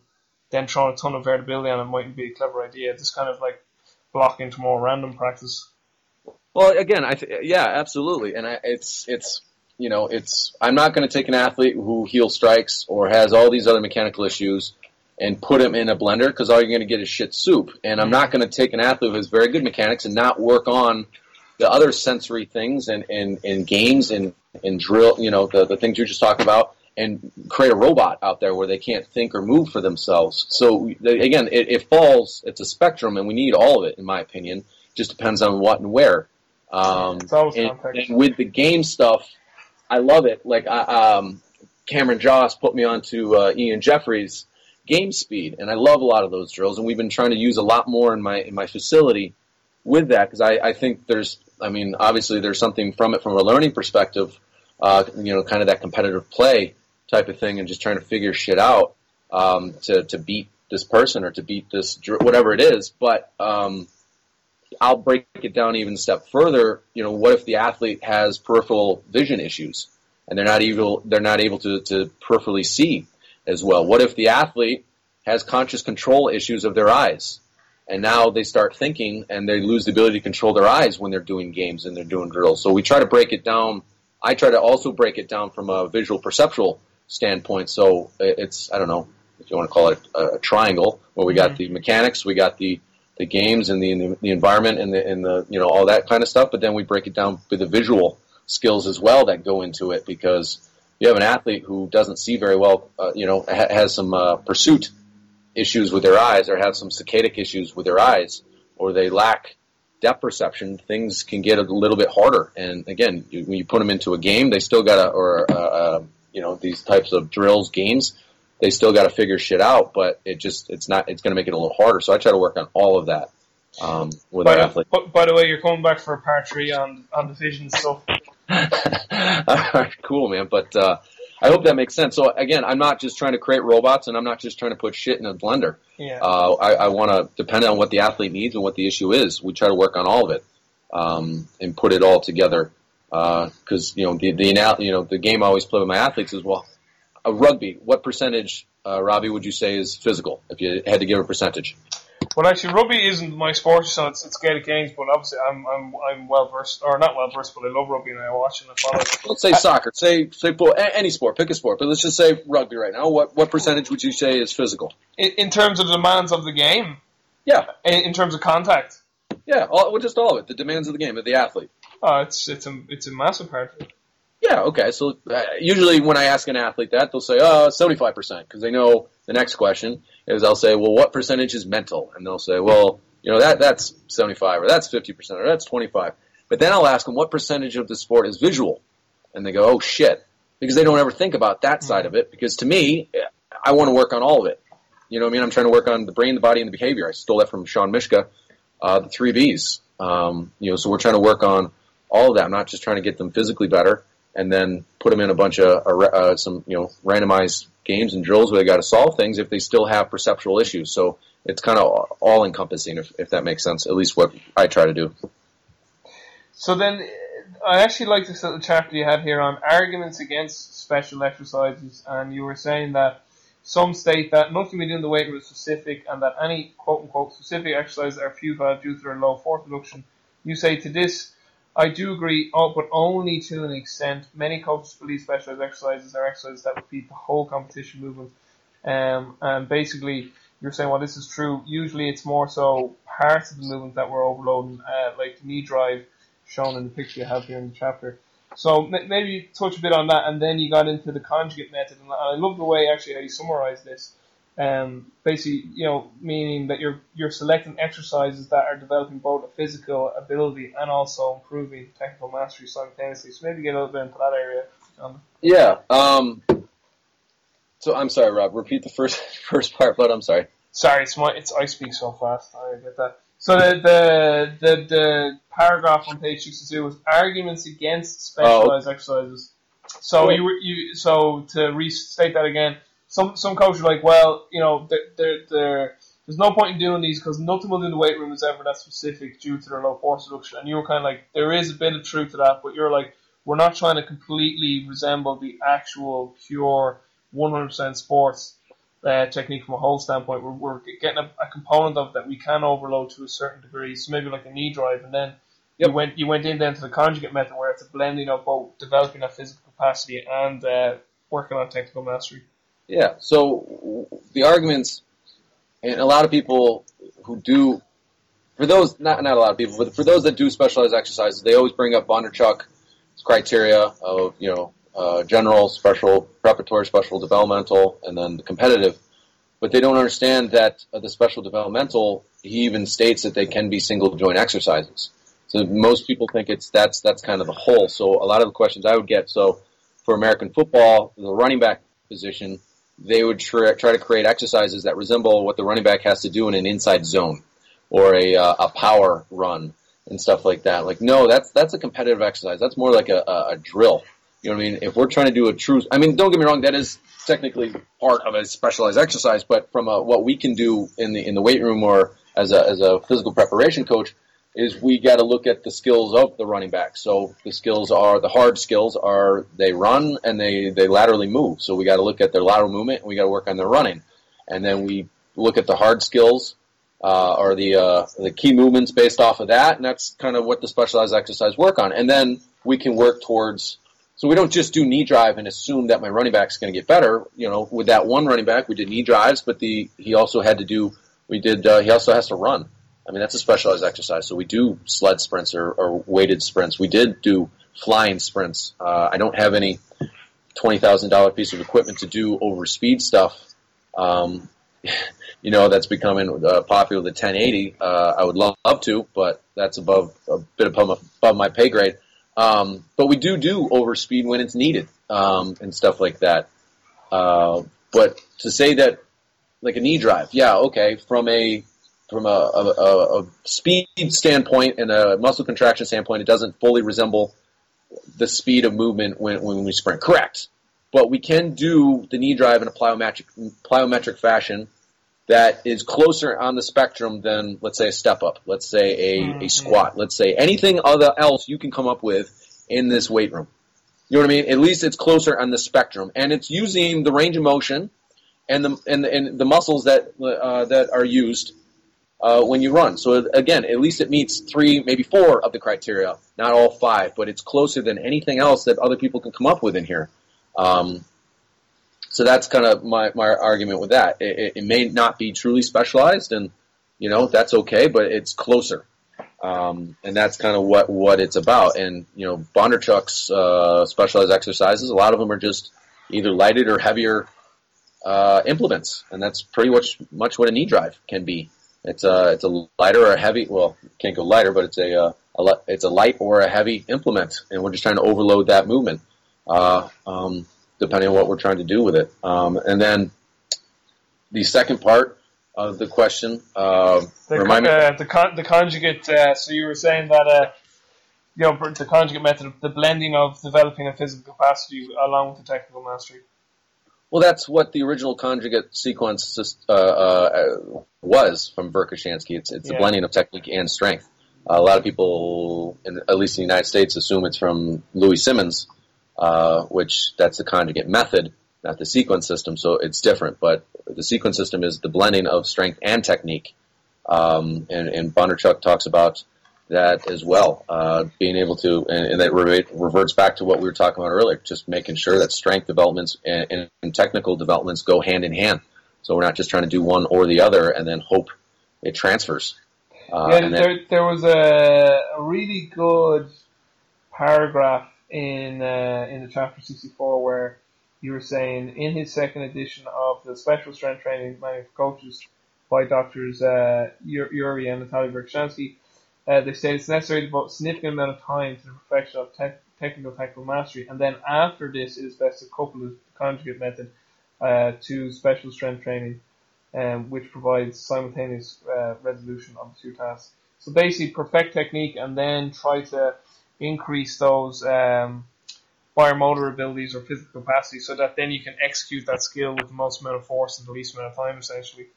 then throwing a ton of variability on it mightn't be a clever idea. Just kind of like block into more random practice. Well, again, I th- yeah, absolutely, and I, it's it's you know, it's I'm not going to take an athlete who heel strikes or has all these other mechanical issues and put him in a blender because all you're going to get is shit soup. And I'm not going to take an athlete who has very good mechanics and not work on the other sensory things and in, in games and and drill, you know, the, the things you're just talking about and create a robot out there where they can't think or move for themselves. So again, it, it falls. It's a spectrum, and we need all of it, in my opinion. Just depends on what and where. Um, and, and, with the game stuff, I love it. Like um, Cameron Josse put me onto uh, Ian Jeffreys game speed, and I love a lot of those drills. And we've been trying to use a lot more in my in my facility with that because I, I think there's, I mean, obviously there's something from it from a learning perspective. Uh, you know, kind of that competitive play type of thing, and just trying to figure shit out um, to to beat this person or to beat this whatever it is. But um, I'll break it down even a step further. You know, what if the athlete has peripheral vision issues and they're not able they're not able to, to peripherally see as well? What if the athlete has conscious control issues of their eyes? And now they start thinking and they lose the ability to control their eyes when they're doing games and they're doing drills. So we try to break it down. I try to also break it down from a visual perceptual standpoint. So it's, I don't know if you want to call it a, a triangle where we got mm-hmm. the mechanics, we got the the games and the, the environment and the, and the you know all that kind of stuff. But then we break it down with the visual skills as well that go into it because you have an athlete who doesn't see very well, uh, you know, ha- has some uh, pursuit issues with their eyes or have some saccadic issues with their eyes or they lack depth perception, things can get a little bit harder. And again, you, when you put them into a game, they still got to, or uh, you know, these types of drills, games, they still got to figure shit out, but it just it's not it's going to make it a little harder. So I try to work on all of that um, with by, our athletes. By the way, you're coming back for a part three on on the vision stuff. right, cool, man. But uh, I hope that makes sense. So again, I'm not just trying to create robots, and I'm not just trying to put shit in a blender. Yeah. Uh, I, I want to depend on what the athlete needs and what the issue is. We try to work on all of it um, and put it all together. Because uh, you know the the you know the game I always play with my athletes is well rugby, what percentage, uh, Robbie, would you say is physical? If you had to give a percentage. Well, actually, rugby isn't my sport, so it's, it's Gaelic games. But obviously, I'm I'm I'm well versed, or not well versed, but I love rugby and I watch and I follow. it. Let's say soccer. Say say football, a- any sport. Pick a sport, but let's just say rugby right now. What what percentage would you say is physical? In, in terms of the demands of the game, Yeah, in, in terms of contact, yeah. All, well, just all of it. The demands of the game of the athlete. Oh, it's it's a it's a massive part. Yeah, okay. So uh, usually when I ask an athlete that, they'll say, "Oh, 75%," because they know the next question is I'll say, "Well, what percentage is mental?" And they'll say, "Well, you know, that that's 75 or that's 50% or that's 25." But then I'll ask them, "What percentage of the sport is visual?" And they go, "Oh shit." Because they don't ever think about that side of it because to me, I want to work on all of it. You know what I mean? I'm trying to work on the brain, the body, and the behavior. I stole that from Sean Mishka, uh, the three Bs. Um, you know, so we're trying to work on all of that. I'm not just trying to get them physically better and then put them in a bunch of uh, uh, some you know randomized games and drills where they got to solve things if they still have perceptual issues. So it's kind of all encompassing, if, if that makes sense. At least what I try to do. So then, I actually like this little chapter you have here on arguments against special exercises, and you were saying that some state that nothing we do in the weight room is specific, and that any quote unquote specific exercises are futile due to their low force reduction. You say to this, I do agree, oh, but only to an extent. Many coaches believe specialized exercises are exercises that repeat the whole competition movement, um, and basically you're saying, well, this is true. Usually, it's more so parts of the movement that we're overloading, uh, like knee drive, shown in the picture you have here in the chapter. So maybe touch a bit on that, and then you got into the conjugate method, and I love the way actually how you summarize this. Um, basically, you know, meaning that you're you're selecting exercises that are developing both a physical ability and also improving technical mastery simultaneously. So maybe get a little bit into that area. John. Yeah. Um, so I'm sorry, Rob. Repeat the first first part, but I'm sorry. Sorry, it's my it's I speak so fast. I get that. So the the the, the paragraph on page sixty two was arguments against specialized exercises. So Cool. you were you so to restate that again. Some some coaches are like, well, you know, there there there there's no point in doing these because nothing within the weight room is ever that specific due to their low force reduction. And you were kind of like, there is a bit of truth to that, but you're like, we're not trying to completely resemble the actual pure 100% sports uh, technique from a whole standpoint. We're, we're getting a, a component of that we can overload to a certain degree. So maybe like a knee drive, and then Yep. you went you went in then to the conjugate method where it's a blending of both developing that physical capacity and uh, working on technical mastery. Yeah. So the arguments, and a lot of people who do, for those not not a lot of people, but for those that do specialized exercises, they always bring up Bondarchuk's criteria of you know uh, general, special, preparatory, special, developmental, and then the competitive. But they don't understand that uh, the special developmental, he even states that they can be single joint exercises. So most people think it's that's that's kind of the whole. So a lot of the questions I would get, so for American football, the running back position, they would try, try to create exercises that resemble what the running back has to do in an inside zone or a, uh, a power run and stuff like that. Like, no, that's that's a competitive exercise. That's more like a, a, a drill. You know what I mean? If we're trying to do a true, I mean, don't get me wrong, that is technically part of a specialized exercise. But from a, what we can do in the in the weight room or as a as a physical preparation coach, is we got to look at the skills of the running back. So the skills are the hard skills are they run and they they laterally move. So we got to look at their lateral movement and we got to work on their running, and then we look at the hard skills uh, or the uh, the key movements based off of that, and that's kind of what the specialized exercise work on. And then we can work towards. So we don't just do knee drive and assume that my running back is going to get better. You know, with that one running back, we did knee drives, but the he also had to do. We did. Uh, he also has to run. I mean, that's a specialized exercise. So we do sled sprints or, or weighted sprints. We did do flying sprints. Uh, I don't have any twenty thousand dollar piece of equipment to do over speed stuff. Um, you know, that's becoming uh, popular. The 1080. Uh, I would love, love to, but that's above a bit above my, above my pay grade. Um, but we do do over speed when it's needed um, and stuff like that. Uh, but to say that like a knee drive, yeah, okay, from a from a, a, a, speed standpoint and a muscle contraction standpoint, it doesn't fully resemble the speed of movement when, when we sprint. Correct. But we can do the knee drive in a plyometric, plyometric fashion that is closer on the spectrum than, let's say, a step up, let's say a, Mhm. a squat, let's say anything other else you can come up with in this weight room. You know what I mean? At least it's closer on the spectrum, and it's using the range of motion and the and the, and the muscles that uh, that are used uh, when you run. So again, at least it meets three, maybe four of the criteria, not all five, but it's closer than anything else that other people can come up with in here. Um, so that's kind of my, my argument with that. It, it, may not be truly specialized, and you know that's okay, but it's closer, um, and that's kind of what what it's about. And you know, Bondarchuk's uh, specialized exercises, a lot of them are just either lighted or heavier uh, implements, and that's pretty much much what a knee drive can be. It's a it's a lighter or a heavy. Well, can't go lighter, but it's a, uh, a, it's a light or a heavy implement, and we're just trying to overload that movement, uh, um, depending on what we're trying to do with it. Um, and then the second part of the question, uh, the, remind me. Uh, the, con- the conjugate. Uh, so you were saying that uh, you know the conjugate method, the blending of developing a physical capacity along with the technical mastery. Well, that's what the original conjugate sequence uh, uh, was from Verkhoshansky. It's, it's yeah. a blending of technique and strength. Uh, a lot of people, in, at least in the United States, assume it's from Louie Simmons, uh, which that's the conjugate method, not the sequence system. So it's different. But the sequence system is the blending of strength and technique. Um, and, and Bondarchuk talks about that as well. Uh, being able to, and, and that re- reverts back to what we were talking about earlier, just making sure that strength developments and, and, technical developments go hand in hand. So we're not just trying to do one or the other and then hope it transfers. Uh, yeah, there, then, there was a, a, really good paragraph in uh, in the chapter 64 where you were saying in his second edition of the special strength training manual for coaches by doctors uh, Yuri and Natalia Verkhoshansky, uh, they say it's necessary to devote a significant amount of time to the perfection of te- technical technical mastery, and then after this, it is best to couple the conjugate method uh, to special strength training, um, which provides simultaneous uh, resolution of the two tasks. So basically, perfect technique and then try to increase those um, abilities or physical capacity, so that then you can execute that skill with the most amount of force in the least amount of time, essentially.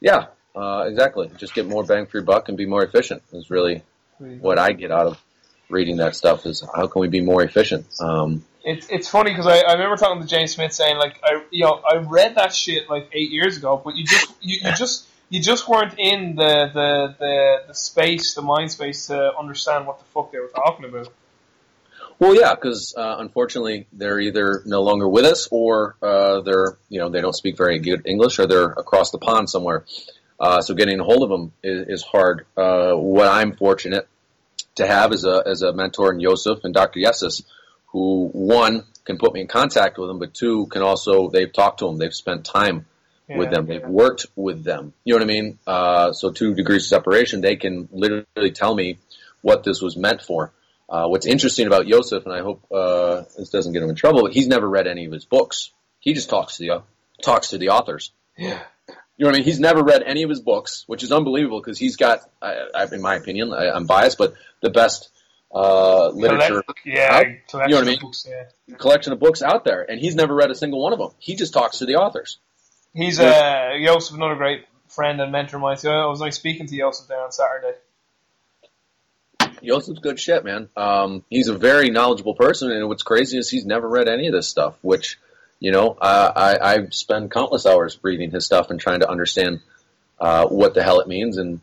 Yeah, uh, exactly. Just get more bang for your buck and be more efficient is really what I get out of reading that stuff. Is how can we be more efficient? Um, it's it's funny because I, I remember talking to James Smith saying like I you know I read that shit like eight years ago, but you just you, you just you just weren't in the, the, the, the space, the mind space to understand what the fuck they were talking about. Well, yeah, because uh, unfortunately they're either no longer with us, or uh, they're you know they don't speak very good English, or they're across the pond somewhere. Uh, so getting a hold of them is, is hard. Uh, what I'm fortunate to have is a, as a mentor in Yosef and Dr. Yessis, who one can put me in contact with them, but two can also they've talked to them, they've spent time yeah, with them, they've worked with them. You know what I mean? Uh, so two degrees of separation, they can literally tell me what this was meant for. Uh, what's interesting about Yosef, and I hope uh, this doesn't get him in trouble, but he's never read any of his books. He just talks to the talks to the authors. Yeah. You know what I mean? He's never read any of his books, which is unbelievable because he's got, I, I, in my opinion, I, am biased, but the best uh, literature. Collect, yeah, out, you know what I mean? Books, yeah. Collection of books out there, and he's never read a single one of them. He just talks to the authors. He's uh, Joseph, another great friend and mentor of mine. So I was like speaking to Joseph there on Saturday. Joseph's good shit, man. Um, he's a very knowledgeable person, and what's crazy is he's never read any of this stuff, which you know, uh, I, I spend countless hours reading his stuff and trying to understand uh, what the hell it means. And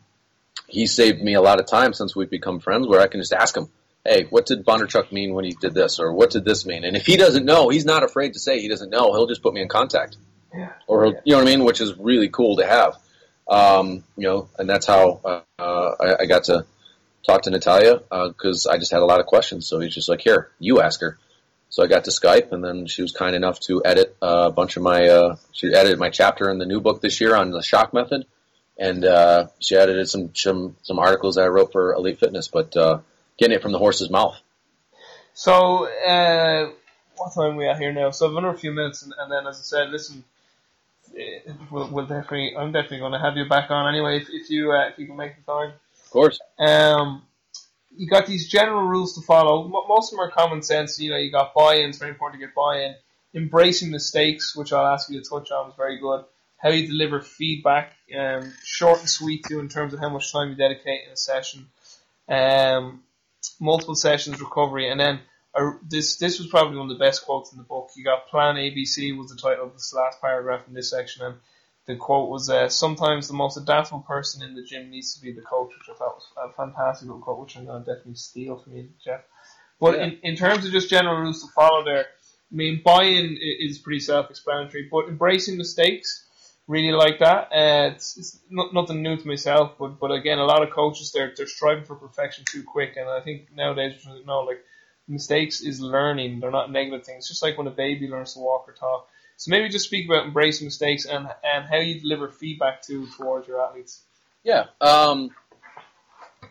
he saved me a lot of time since we've become friends where I can just ask him, hey, what did Bondarchuk mean when he did this? Or what did this mean? And if he doesn't know, he's not afraid to say he doesn't know. He'll just put me in contact. Yeah. Or, you know what I mean? Which is really cool to have. Um, you know, and that's how uh, I, I, got to talk to Natalia because uh, I just had a lot of questions. So he's just like, here, you ask her. So I got to Skype, and then she was kind enough to edit uh, a bunch of my. Uh, she edited my chapter in the new book this year on the shock method, and uh, she edited some, some some articles that I wrote for Elite Fitness. But uh, getting it from the horse's mouth. So uh, what time are we at here now? So I've another few minutes, and, and then as I said, listen, eh, we'll, we'll, definitely. I'm definitely going to have you back on anyway if, if you uh, if you can make the time. Of course. Um, you got these general rules to follow. Most of them are common sense. You know, you got buy-in. It's very important to get buy-in. Embracing mistakes, which I'll ask you to touch on, is very good. How you deliver feedback, um, short and sweet too, in terms of how much time you dedicate in a session. Um, multiple sessions recovery, and then uh, this this was probably one of the best quotes in the book. You got Plan ABC was the title of this last paragraph in this section, and the quote was, uh, "Sometimes the most adaptable person in the gym needs to be the coach," which I thought was a fantastic little quote, which I'm going to definitely steal from you, Jeff. But Yeah. in, in terms of just general rules to follow, there, I mean, buy-in is pretty self-explanatory, but embracing mistakes, really like that. Uh, it's, it's not, nothing new to myself, but but again, a lot of coaches they're they're striving for perfection too quick, and I think nowadays you know, like mistakes is learning. They're not negative things. Just like when a baby learns to walk or talk. So maybe just speak about embracing mistakes and and how you deliver feedback to towards your athletes. Yeah. Um,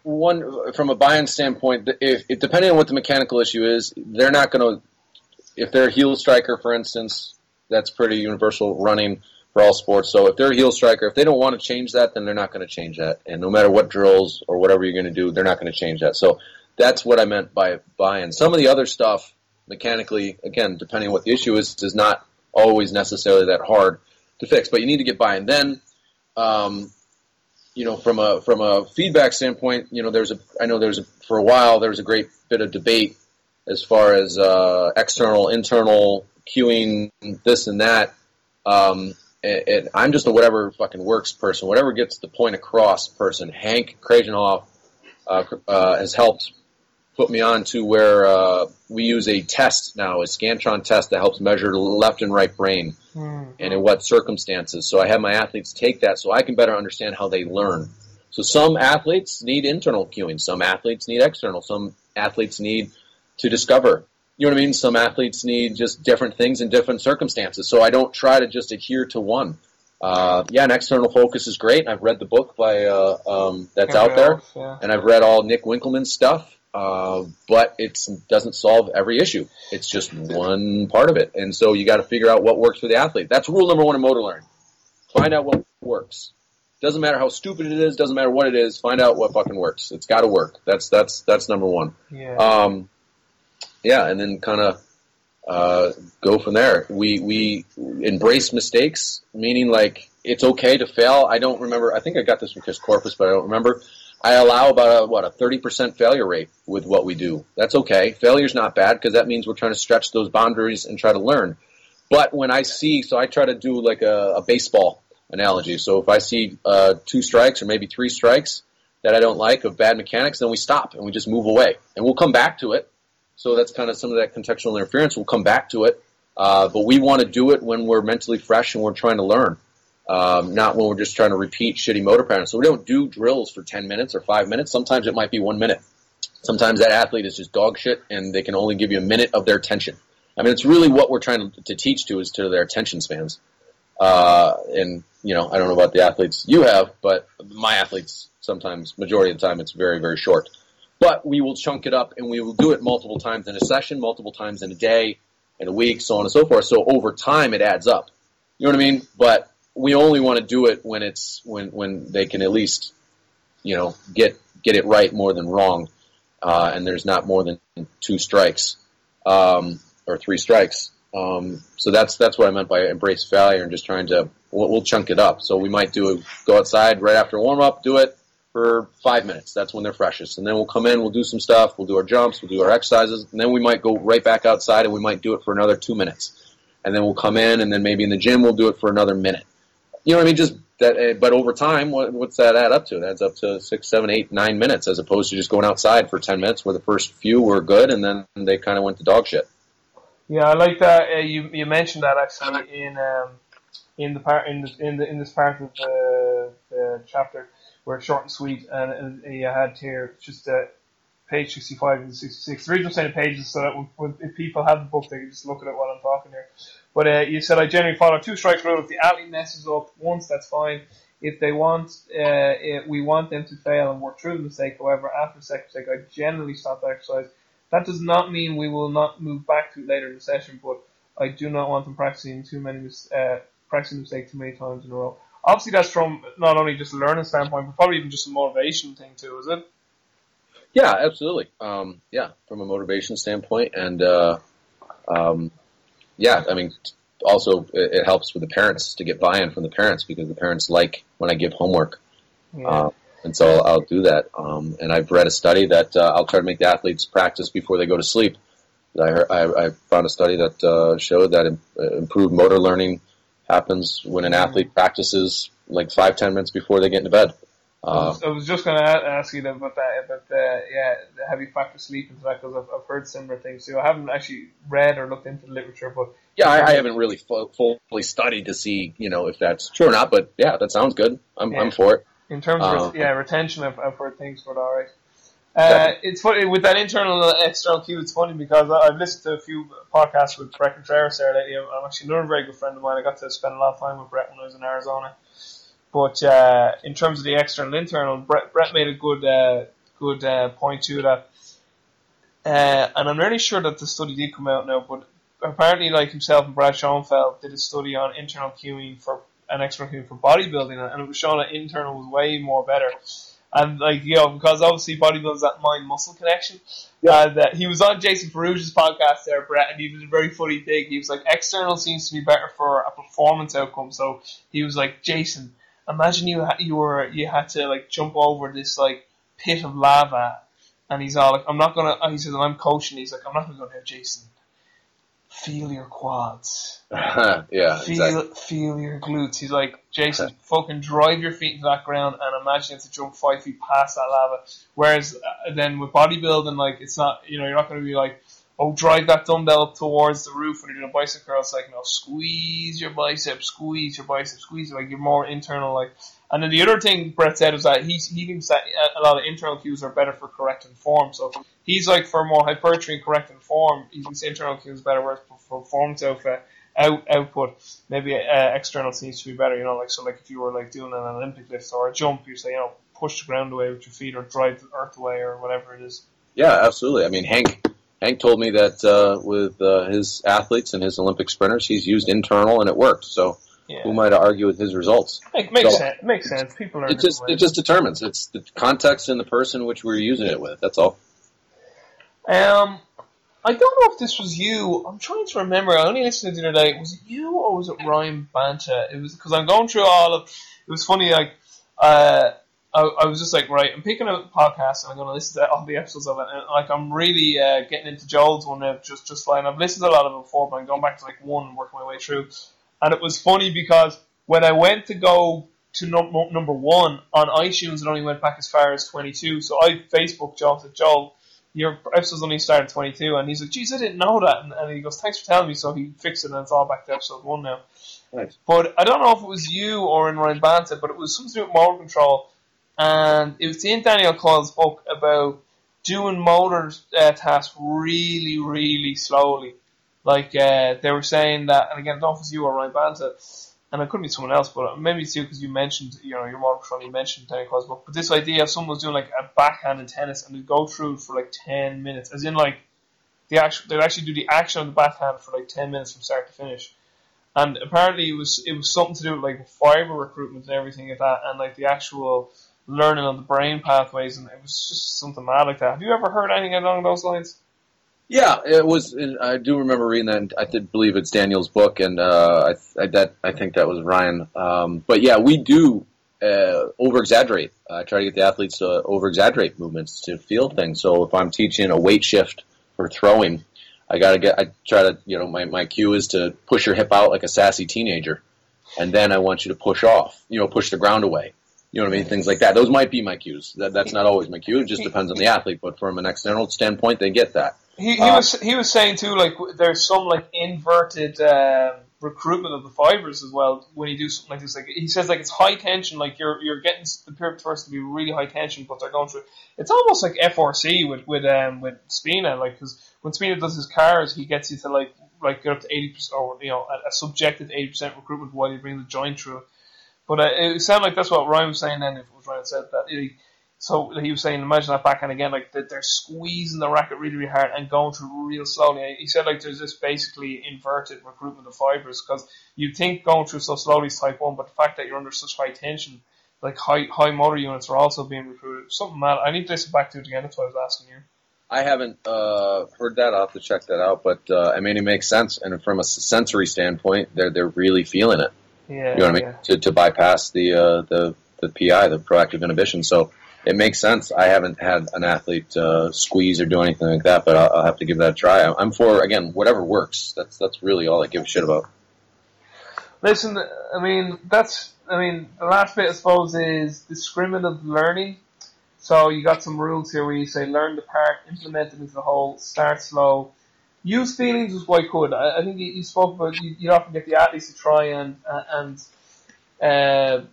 one from a buy-in standpoint, if, if depending on what the mechanical issue is, they're not going to. If they're a heel striker, for instance, that's pretty universal running for all sports. So if they're a heel striker, if they don't want to change that, then they're not going to change that. And no matter what drills or whatever you're going to do, they're not going to change that. So that's what I meant by buy-in. Some of the other stuff, mechanically, again, depending on what the issue is, is not always necessarily that hard to fix. But you need to get by. And Then um, you know, from a from a feedback standpoint, you know, there's a I know there's a, for a while there was a great bit of debate as far as uh, external, internal queuing, this and that. Um, and, and I'm just a whatever fucking works person, whatever gets the point across person. Hank Kraaijenhof uh, uh, has helped put me on to where uh, we use a test now, a Scantron test that helps measure left and right brain and in what circumstances. So I have my athletes take that so I can better understand how they learn. So some athletes need internal cueing, some athletes need external, some athletes need to discover. You know what I mean? Some athletes need just different things in different circumstances. So I don't try to just adhere to one. Uh, yeah, an external focus is great. I've read the book by uh, um, that's out there, Yeah. and I've read all Nick Winkelman's stuff. Uh, but it doesn't solve every issue. It's just one part of it, and so you got to figure out what works for the athlete. That's rule number one in motor learning. Find out what works. Doesn't matter how stupid it is. Doesn't matter what it is. Find out what fucking works. It's got to work. That's that's that's number one. Yeah. Um, yeah, and then kind of uh, go from there. We we embrace mistakes, meaning like it's okay to fail. I don't remember. I think I got this from Chris Korfist, but I don't remember. I allow about a what a thirty percent failure rate with what we do. That's okay. Failure's not bad because that means we're trying to stretch those boundaries and try to learn. But when I see, so I try to do like a, a baseball analogy. So if I see uh, two strikes or maybe three strikes that I don't like of bad mechanics, then we stop and we just move away, and we'll come back to it. So that's kind of some of that contextual interference. We'll come back to it, uh, but we want to do it when we're mentally fresh and we're trying to learn, um, not when we're just trying to repeat shitty motor patterns. So we don't do drills for 10 minutes or five minutes. Sometimes it might be one minute. Sometimes that athlete is just dog shit and they can only give you a minute of their attention. I mean, it's really what we're trying to, teach to is to their attention spans. Uh, and, you know, I don't know about the athletes you have, but my athletes sometimes, majority of the time, it's very, very short. But we will chunk it up and we will do it multiple times in a session, multiple times in a day, in a week, so on and so forth. So over time, it adds up. You know what I mean? But we only want to do it when it's when when they can at least, you know, get get it right more than wrong, uh, and there's not more than two strikes um, or three strikes. Um, so that's that's what I meant by embrace failure and just trying to we'll, we'll chunk it up. So we might do a, go outside right after warm up, do it for five minutes. That's when they're freshest, and then we'll come in, we'll do some stuff, we'll do our jumps, we'll do our exercises, and then we might go right back outside and we might do it for another two minutes, and then we'll come in, and then maybe in the gym we'll do it for another minute. You know what I mean? Just that, uh, but over time, what, what's that add up to? It adds up to six, seven, eight, nine minutes, as opposed to just going outside for ten minutes, where the first few were good, and then they kind of went to dog shit. Yeah, I like that. Uh, you you mentioned that actually in um, in the part in the, in the in this part of the, the chapter where short and sweet, and, and you had here just uh, page sixty five and sixty six. The reason I'm saying pages so that when, when, if people have the book, they can just look at it while I'm talking here. But uh, you said I generally follow two strikes rule. If the athlete messes up once, that's fine. If they want, uh, we want them to fail and work through the mistake. However, after the second mistake, I generally stop the exercise. That does not mean we will not move back to it later in the session, but I do not want them practicing too many uh, practicing mistake too many times in a row. Obviously, that's from not only just a learning standpoint, but probably even just a motivation thing too, is it? Yeah, absolutely. Um, yeah, from a motivation standpoint, and uh, um, yeah, I mean, also it, it helps with the parents to get buy-in from the parents because the parents like when I give homework, Yeah. uh, and so I'll, I'll do that. Um, and I've read a study that uh, I'll try to make the athletes practice before they go to sleep. I, heard, I, I found a study that uh, showed that im- uh, improved motor learning happens when an athlete practices like five ten minutes before they get into bed. I Uh, was, I was just going to ask you about that, about the yeah, the heavy factor sleep into that because I've, I've heard similar things too. I haven't actually read or looked into the literature, but yeah, I, I haven't really fu- fully studied to see you know if that's true or not, but yeah, that sounds good. I'm Yeah. I'm for it. in terms of Um, yeah retention, I've, I've heard things, but all right. Uh, it's funny with that internal and external cue. It's funny because I- I've listened to a few podcasts with Brett Contreras there lately. I'm actually another very good friend of mine. I got to spend a lot of time with Brett when I was in Arizona. But uh, in terms of the external and internal, Brett, Brett made a good uh, good uh, point to that. Uh, and I'm really sure that the study did come out now, but apparently, like himself and Brad Schoenfeld did a study on internal cueing for an external cueing for bodybuilding, and it was shown that internal was way more better. And like you know, because obviously bodybuilding is that mind muscle connection. Uh, that he was on Jason Ferruggia's podcast there, Brett, and he did a very funny thing. He was like, external seems to be better for a performance outcome. So he was like, Jason, imagine you ha- you were you had to like jump over this like pit of lava, and he's all like, I'm not gonna. He says, and I'm coaching. He's like, I'm not gonna go there, Jason. Feel your quads. yeah, Feel exactly. feel your glutes. He's like, Jason, fucking drive your feet into that ground and imagine you have to jump five feet past that lava. Whereas uh, then with bodybuilding, like it's not, you know, you're not going to be like, oh, drive that dumbbell towards the roof when you're doing a bicep curl. It's like, no, squeeze your bicep, squeeze your bicep, squeeze. Like you're more internal, like. And then the other thing Brett said was that he's, he thinks that a lot of internal cues are better for correcting form. So he's like for more hypertrophy and correcting form, he thinks internal cues better, whereas for performance outfit, out, output, maybe uh, external seems to be better. You know, like so, like if you were like doing an Olympic lift or a jump, you say, you know, push the ground away with your feet or drive the earth away or whatever it is. Yeah, absolutely. I mean, Hank Hank told me that uh, with uh, his athletes and his Olympic sprinters, he's used internal and it worked. So Yeah, who am I to argue with his results? Make, makes So- sense. Makes sense. People are It just it just determines. It's the context and the person which we're using it with. That's all. Um, I don't know if this was you. I'm trying to remember. I only listened to it the other day. Was it you or was it Ryan Banta? It was because I'm going through all of. It was funny. Like, uh, I, I was just like, right, I'm picking out the podcast and I'm going to listen to all the episodes of it. And like, I'm really uh, getting into Joel's one now, just just fine. I've listened to a lot of it before, but I'm going back to like one and working my way through. And it was funny because when I went to go to num- number one on iTunes, it only went back as far as 22. So I Facebook Joel said, Joel, your episode's only started 22. And he's like, geez, I didn't know that. And, and he goes, thanks for telling me. So he fixed it and it's all back to episode one now. Nice. But I don't know if it was you or in Ryan Banta, but it was something to do with motor control. And it was in Daniel Coyle's book about doing motor uh, tasks really, really slowly. Like uh, they were saying that, and again, I don't know if it you or Ryan Banta, and it could be someone else, but maybe it's you because you mentioned, you know, your motor control, you mentioned Daniel Coyle's book. But this idea of someone was doing like a backhand in tennis and they'd go through it for like 10 minutes, as in like the actual, they'd actually do the action of the backhand for like 10 minutes from start to finish. And apparently it was it was something to do with like fiber recruitment and everything like that, and like the actual learning of the brain pathways, and it was just something mad like that. Have you ever heard anything along those lines? Yeah, it was. I do remember reading that. I did believe it's Daniel's book, and uh, I, I that I think that was Ryan. Um, but yeah, we do uh, over exaggerate. I try to get the athletes to over exaggerate movements to feel things. So if I'm teaching a weight shift for throwing, I gotta get. I try to you know my my cue is to push your hip out like a sassy teenager, and then I want you to push off. You know, push the ground away. You know what I mean? Things like that. Those might be my cues. That, that's not always my cue. It just depends on the athlete. But from an external standpoint, they get that. He, he Uh, was he was saying too like there's some like inverted um, recruitment of the fibers as well when you do something like this. Like he says like it's high tension. Like you're you're getting s- the pivot first to be really high tension, but they're going through. It's almost like FRC with with um with Spina. Like because when Spina does his CARs, he gets you to like like get up to eighty percent or you know a, a subjective eighty percent recruitment while you bring the joint through. But uh, it sounded like that's what Ryan was saying. Then if it was Ryan said that. He, so he was saying, imagine that back backhand again, like that they're squeezing the racket really, really hard and going through real slowly. He said like there's this basically inverted recruitment of fibers because you think going through so slowly is type one, but the fact that you're under such high tension, like high high motor units are also being recruited. Something mad. I need to listen back to it again. That's why I was asking you. I haven't uh, heard that. I'll have to check that out. But uh, I mean, it makes sense. And from a sensory standpoint, they're they're really feeling it. Yeah, You know what I mean? yeah. To to bypass the uh, the the PI, the proactive inhibition. So it makes sense. I haven't had an athlete uh, squeeze or do anything like that, but I'll, I'll have to give that a try. I'm- I'm for again whatever works. That's that's really all I give a shit about. Listen, I mean that's I mean the last bit I suppose is discriminative learning. So you got some rules here where you say learn the part, implement it into the whole, start slow. Use feelings as what could. I, I think you, spoke about you, you often get the athletes to try and uh, and uh,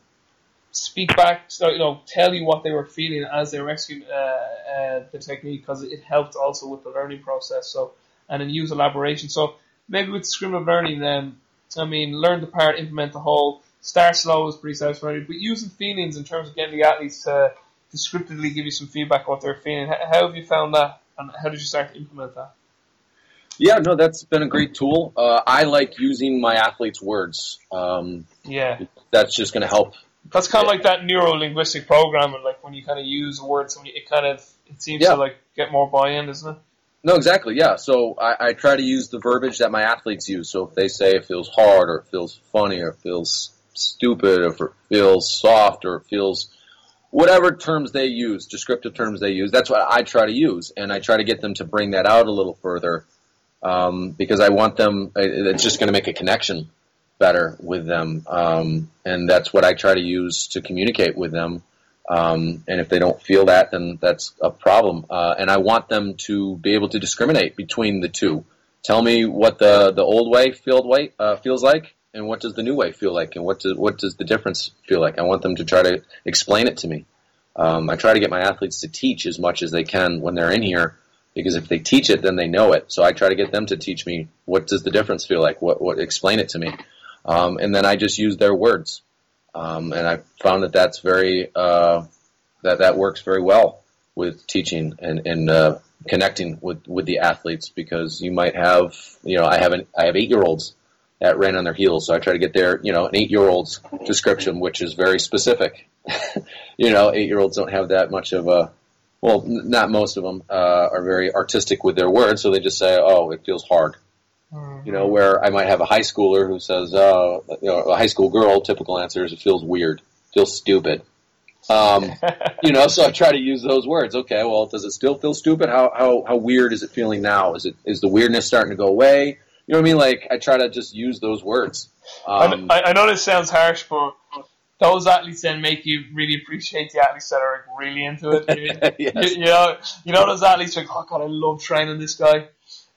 speak back, so, you know, tell you what they were feeling as they were executing uh, uh, the technique because it helped also with the learning process. So and then use elaboration. So maybe with discriminative learning, then I mean, learn the part, implement the whole. Start slow is pretty self-explanatory, but using feelings in terms of getting the athletes to descriptively give you some feedback what they're feeling. How have you found that, and how did you start to implement that? Yeah, no, that's been a great tool. Uh, I like using my athletes' words. Um, yeah, that's just going to help. That's kind of like that neuro linguistic programming, like when you kind of use words, it kind of it seems yeah. to like get more buy-in, doesn't it? No, exactly. Yeah. So I, I try to use the verbiage that my athletes use. So if they say it feels hard, or it feels funny, or it feels stupid, or it feels soft, or it feels whatever terms they use, descriptive terms they use, that's what I try to use, and I try to get them to bring that out a little further um, because I want them. It's just going to make a connection better with them, um, and that's what I try to use to communicate with them. Um, and if they don't feel that, then that's a problem. Uh, and I want them to be able to discriminate between the two. Tell me what the, the old way, field way uh, feels like, and what does the new way feel like, and what does what does the difference feel like. I want them to try to explain it to me. Um, I try to get my athletes to teach as much as they can when they're in here, because if they teach it, then they know it. So I try to get them to teach me what does the difference feel like. What what explain it to me, um, and then I just use their words. Um, and I found that that's very uh, that that works very well with teaching and, and uh, connecting with, with the athletes because you might have you know I have an, I have eight year olds that ran on their heels so I try to get their you know an eight year old's description which is very specific you know eight year olds don't have that much of a well not most of them uh, are very artistic with their words so they just say oh it feels hard you know, where I might have a high schooler who says, uh, you know, a high school girl, typical answer is it feels weird, feels stupid. Um, you know, so I try to use those words. Okay, well, does it still feel stupid? How, how, how weird is it feeling now? Is it, is the weirdness starting to go away? You know what I mean? Like, I try to just use those words. Um, I, I know this sounds harsh, but those athletes then make you really appreciate the athletes that are like really into it. yes. you, you, know, you know those athletes like, oh god, I love training this guy.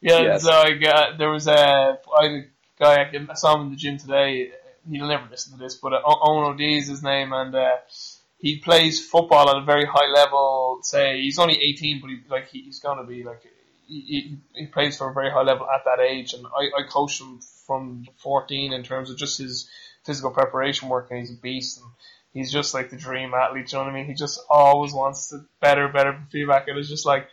Yeah, yes. so I got, there was a, I guy, I saw him in the gym today, he'll never listen to this, but uh, Owen O'D is his name, and uh, he plays football at a very high level, say, he's only 18, but he, like, he, he's going to be, like, he, he, he, plays for a very high level at that age, and I, I coached him from 14 in terms of just his physical preparation work, and he's a beast, and he's just like the dream athlete, you know what I mean? He just always wants to better, better feedback, and it's just like,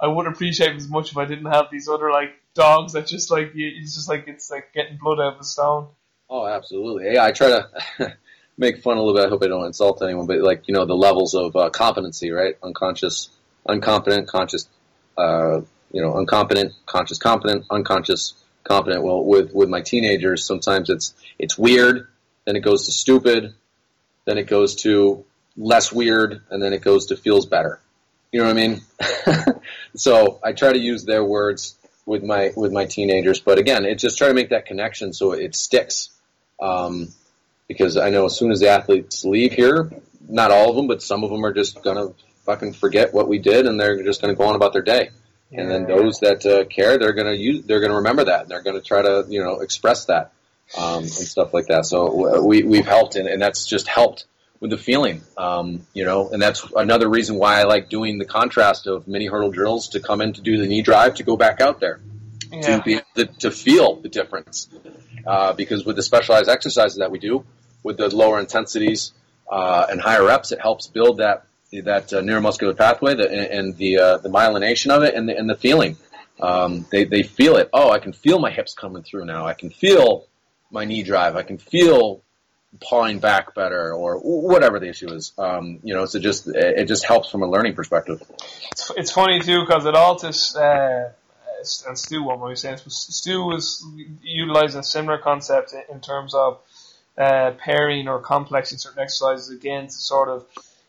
I wouldn't appreciate as much if I didn't have these other like dogs that just like it's just like it's like getting blood out of the stone. Oh, absolutely. Yeah, I try to make fun a little bit. I hope I don't insult anyone, but like you know the levels of uh, competency, right? Unconscious, uncompetent, conscious. Uh, you know, uncompetent, conscious, competent, unconscious, competent. Well, with with my teenagers, sometimes it's it's weird, then it goes to stupid, then it goes to less weird, and then it goes to feels better. You know what I mean? so I try to use their words with my with my teenagers, but again, it's just try to make that connection so it sticks. Um, because I know as soon as the athletes leave here, not all of them, but some of them are just gonna fucking forget what we did, and they're just gonna go on about their day. Yeah. And then those that uh, care, they're gonna use, they're gonna remember that, and they're gonna try to, you know, express that um, and stuff like that. So we we've helped, and, and that's just helped with the feeling, um, you know, and that's another reason why I like doing the contrast of mini hurdle drills to come in to do the knee drive to go back out there yeah. to be to, to feel the difference. Uh, because with the specialized exercises that we do, with the lower intensities uh, and higher reps, it helps build that that uh, neuromuscular pathway the, and the uh, the myelination of it and the, and the feeling. Um, they they feel it. Oh, I can feel my hips coming through now. I can feel my knee drive. I can feel pawing back better or whatever the issue is. Um, you know, so just it just helps from a learning perspective. It's, it's funny too because it all just uh, and Stu what were saying Stu was utilizing a similar concept in terms of uh, pairing or complexing certain exercises again to sort of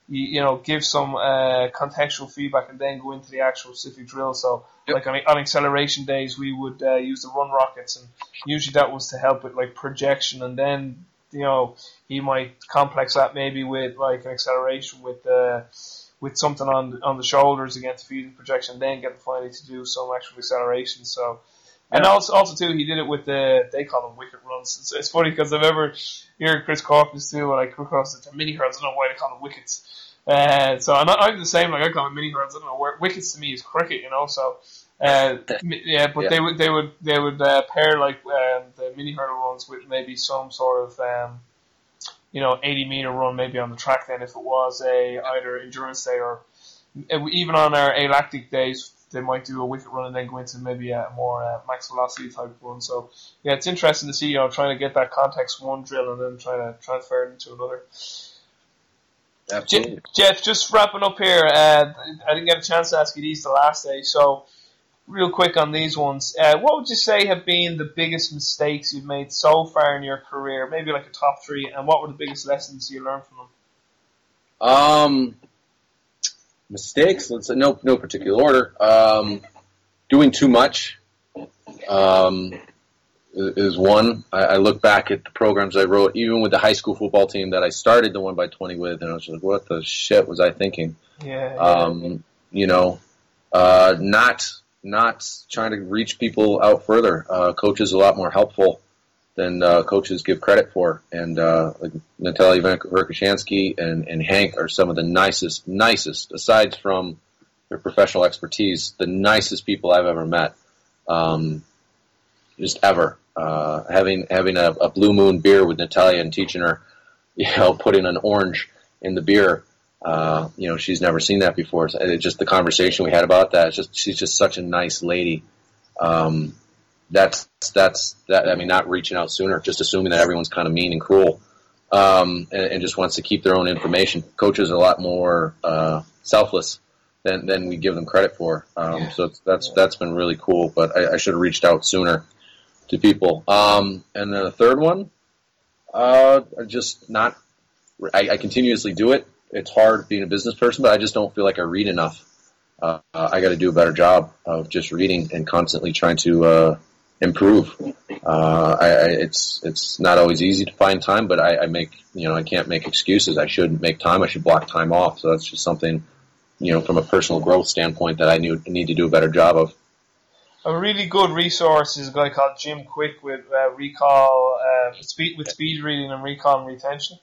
you, you know give some uh, contextual feedback and then go into the actual specific drill. So Yep. like on, on acceleration days, we would uh, use the run rockets, and usually that was to help with like projection, and then you know he might complex that maybe with like an acceleration with uh, with something on on the shoulders against to feed the projection, then get the finally to do some actual acceleration. So. And also, also too, he did it with the they call them wicket runs. It's, it's funny because I remember hearing Chris Korfist too when I come across the mini hurls. I don't know why they call them wickets. Uh, so I'm, I'm the same. Like I call them mini hurls. I don't know where wickets to me is cricket, you know. So uh, yeah, but Yeah. they would they would they would uh, pair like um, the mini hurdle runs with maybe some sort of um, you know 80 meter run maybe on the track. Then if it was a either endurance day or uh, even on our alactic days, they might do a wicket run and then go into maybe a more uh, max velocity type run. So yeah, it's interesting to see you know trying to get that context one drill and then trying to transfer it into another. Absolutely. Je- Jeff, just wrapping up here. Uh, I didn't get a chance to ask you these the last day, so real quick on these ones. Uh, what would you say have been the biggest mistakes you've made so far in your career? Maybe like a top three, and what were the biggest lessons you learned from them? Um, mistakes. Let's say no, no particular order. Um, doing too much um, is one. I, I look back at the programs I wrote, even with the high school football team that I started the one by twenty with, and I was like, "What the shit was I thinking?" Yeah, yeah. Um, you know, uh, not not trying to reach people out further. Uh, coaches a lot more helpful than uh, coaches give credit for, and uh, like Natalia Verkhoshansky and, and Hank are some of the nicest, nicest, aside from their professional expertise, the nicest people I've ever met. Um, just ever. Uh, having having a, a blue moon beer with Natalia and teaching her, you know, putting an orange in the beer. Uh, you know, she's never seen that before. So it, just the conversation we had about that. It's just she's just such a nice lady. Um, that's that's that. I mean, not reaching out sooner, just assuming that everyone's kind of mean and cruel, um, and, and just wants to keep their own information. Coaches are a lot more uh, selfless than than we give them credit for. Um, Yeah. So it's, that's that's been really cool. But I, I should have reached out sooner to people. Um, and then the third one, uh, just not. I, I continuously do it. It's hard being a business person, but I just don't feel like I read enough. Uh, I got to do a better job of just reading and constantly trying to uh, improve. Uh, I, I, it's it's not always easy to find time, but I, I make you know I can't make excuses. I should make time. I should block time off. So that's just something you know from a personal growth standpoint that I need, need to do a better job of. A really good resource is a guy called Jim Kwik with uh, recall, uh, speed with speed reading and recall and retention.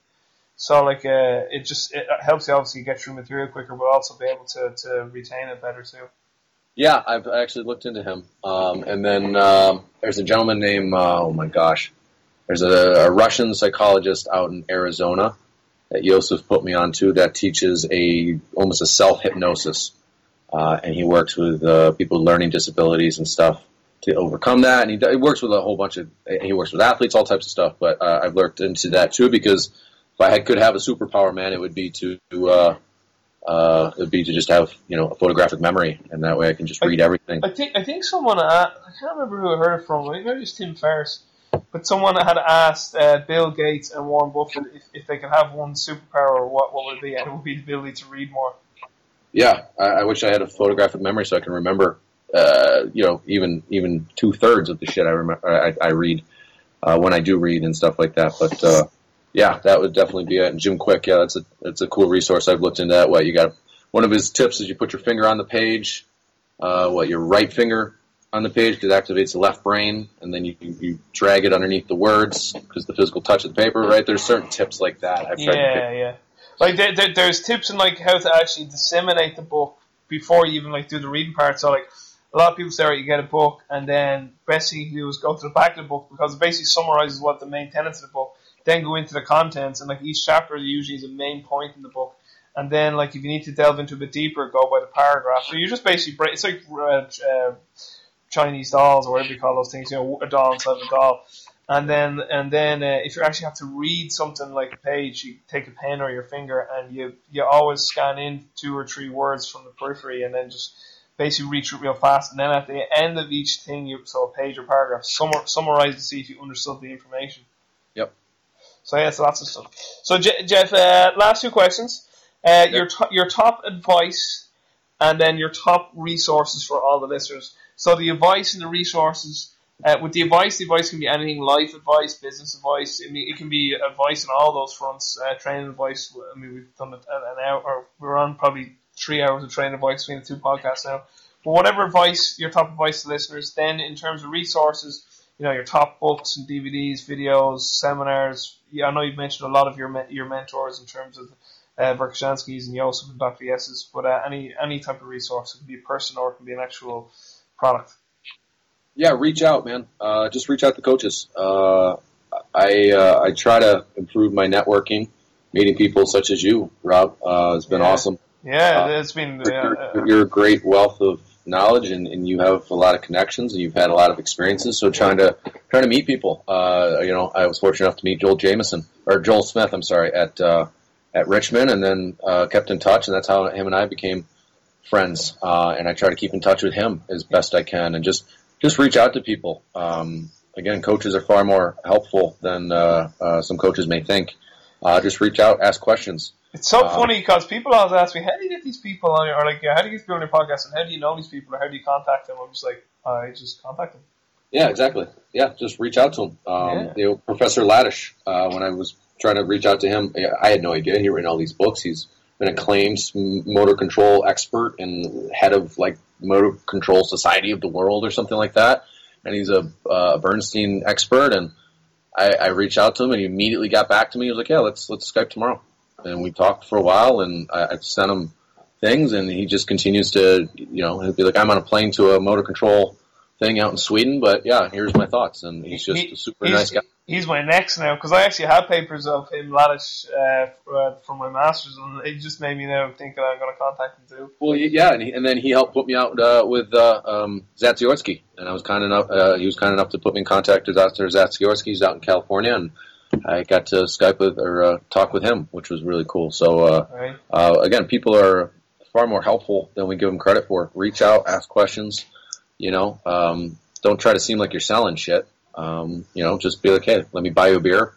So like uh, it just it helps you obviously get through material quicker, but also be able to, to retain it better too. Yeah, I've actually looked into him. Um, and then um, there's a gentleman named uh, oh my gosh, there's a, a Russian psychologist out in Arizona that Yosef put me onto that teaches a almost a self hypnosis, uh, and he works with uh, people with learning disabilities and stuff to overcome that. And he, he works with a whole bunch of he works with athletes, all types of stuff. But uh, I've looked into that too because if I had, could have a superpower, man, it would be to uh, uh, it would be to just have you know a photographic memory, and that way I can just read everything. I think I think someone uh, I can't remember who I heard it from. Maybe it was Tim Ferriss, but someone had asked uh, Bill Gates and Warren Buffett if, if they could have one superpower, what what would it be? And it would be the ability to read more. Yeah, I, I wish I had a photographic memory so I can remember, uh, you know, even even two thirds of the shit I remember I, I read uh, when I do read and stuff like that. But uh, yeah, that would definitely be it. And Jim Kwik, yeah, that's a that's a cool resource. I've looked into that. What you got? One of his tips is you put your finger on the page, uh, what your right finger on the page because it activates the left brain, and then you you drag it underneath the words because the physical touch of the paper. Right? There's certain tips like that. I've tried to Yeah, yeah. Like there, there, there's tips on like how to actually disseminate the book before you even like do the reading part. So like a lot of people say, right, you get a book, and then best thing you can do is go to the back of the book because it basically summarizes what the main tenets of the book. Then go into the contents, and like each chapter usually is a main point in the book. And then like if you need to delve into a bit deeper, go by the paragraph. So you just basically break. It's like uh, uh, Chinese dolls or whatever you call those things. You know, a doll inside a doll. And then, and then, uh, if you actually have to read something like a page, you take a pen or your finger, and you you always scan in two or three words from the periphery, and then just basically read it real fast. And then at the end of each thing, you so a page or paragraph, summar, summarize to see if you understood the information. Yep. So yeah, it's lots of stuff. So Je- Jeff, uh, last two questions. Uh, your to- your top advice, and then your top resources for all the listeners. So the advice and the resources. Uh, with the advice, the advice can be anything: life advice, business advice. I mean, it can be advice on all those fronts. Uh, training advice. I mean, we've done it an hour, or we're on probably three hours of training advice between the two podcasts now. But whatever advice, your top advice to listeners. Then, in terms of resources, you know, your top books and DVDs, videos, seminars. Yeah, I know you've mentioned a lot of your me- your mentors in terms of uh, Verkhoshansky's and Joseph and Dr. Yessis's, but uh, any any type of resource. It can be a person or it can be an actual product. Yeah, reach out, man. Uh, just reach out to coaches. Uh, I uh, I try to improve my networking, meeting people such as you, Rob. Uh, it's been Yeah. awesome. Yeah, Uh, it's been. You're, Uh, you're- you're a great wealth of knowledge, and, and you have a lot of connections, and you've had a lot of experiences. So trying to trying to meet people. Uh, you know, I was fortunate enough to meet Joel Jameson or Joel Smith. I'm sorry at uh, at Richmond, and then uh, kept in touch, and that's how him and I became friends. Uh, and I try to keep in touch with him as best I can, and just just reach out to people. Um, again, coaches are far more helpful than uh, uh, some coaches may think. Uh, just reach out, ask questions. It's so Uh, funny because people always ask me, how do you get these people on your, or like, yeah, how do you get people on your podcast, and how do you know these people, or how do you contact them? I'm just like, I just contact them. Yeah, exactly. Yeah, just reach out to him. Um, Yeah. you know, Professor Latash, uh, when I was trying to reach out to him, I had no idea he'd written all these books. He's been acclaimed motor control expert and head of like Motor Control Society of the World or something like that. And he's a uh, Bernstein expert. And I, I reached out to him, and he immediately got back to me. He was like, "Yeah, let's let's Skype tomorrow." And we talked for a while, and I, I sent him things, and he just continues to, you know, he'll be like, "I'm on a plane to a motor control." thing out in Sweden, but yeah, here's my thoughts, and he's just He- a super nice guy. He's my next now because I actually had papers of him, Latash, uh, for, for my masters, and it just made me now think that I'm going to contact him too. Well, yeah, and, he, and then he helped put me out uh, with uh, um, Zatsiorsky, and I was kind enough. Uh, he was kind enough to put me in contact with Dr. Zatsiorsky. He's out in California, and I got to Skype with or uh, talk with him, which was really cool. So uh, Right? uh, again, people are far more helpful than we give them credit for. Reach out, ask questions. You know, um, don't try to seem like you're selling shit. Um, you know, just be like, hey, let me buy you a beer,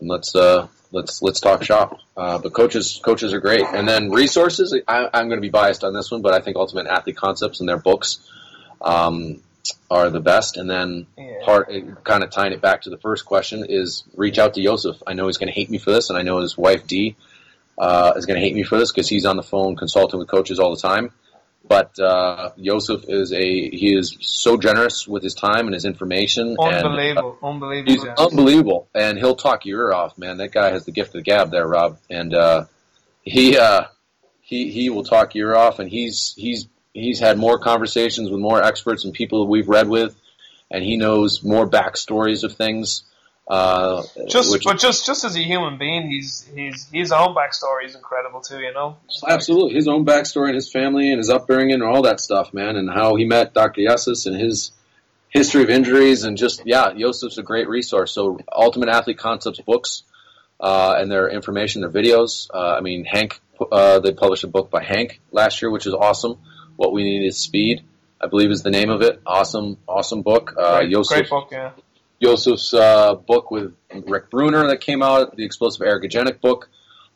and let's uh, let's let's talk shop. Uh, but coaches coaches are great, and then resources. I, I'm going to be biased on this one, but I think Ultimate Athlete Concepts and their books um, are the best. And then Yeah. part kind of tying it back to the first question is reach out to Yosef. I know he's going to hate me for this, and I know his wife Dee uh, is going to hate me for this because he's on the phone consulting with coaches all the time. But uh, Yosef is a he is so generous with his time and his information. And, Unbelievable, uh, unbelievable. he's yeah. unbelievable, and he'll talk your ear off, man. That guy has the gift of the gab, there, Rob, and uh, he uh, he he will talk your ear off, and he's he's he's had more conversations with more experts and people that we've read with, and he knows more backstories of things. Uh, Just, which but just, just as a human being, he's, he's, his own backstory is incredible too. You know. Absolutely, his own backstory and his family and his upbringing and all that stuff, man, and how he met Dr. Yessis and his history of injuries and just yeah, Yosef's a great resource. So Ultimate Athlete Concepts books uh, and their information, their videos. Uh, I mean, Hank, uh, they published a book by Hank last year, which is awesome. What we need is speed. I believe is the name of it. Awesome, awesome book. Uh, great, Yosef, great book, yeah. Yosef's uh, book with Rick Brunner that came out, the Explosive Ergogenic book.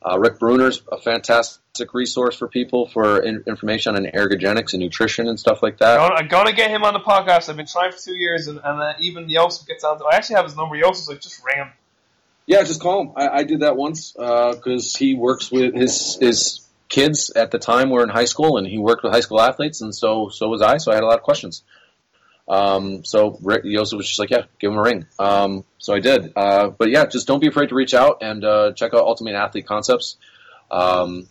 Uh, Rick Brunner's a fantastic resource for people for in- information on ergogenics and nutrition and stuff like that. I'm gonna get him on the podcast. I've been trying for two years, and, and uh, even Yosef gets on. I actually have his number. Yosef's like, just ram. Yeah, just call him. I, I did that once because he works with his his kids at the time were in high school, and he worked with high school athletes, and so so was I. So I had a lot of questions. Um, so Rick Yosef was just like, yeah, give him a ring. Um, so I did. Uh, but yeah, just don't be afraid to reach out and uh, check out Ultimate Athlete Concepts. Um,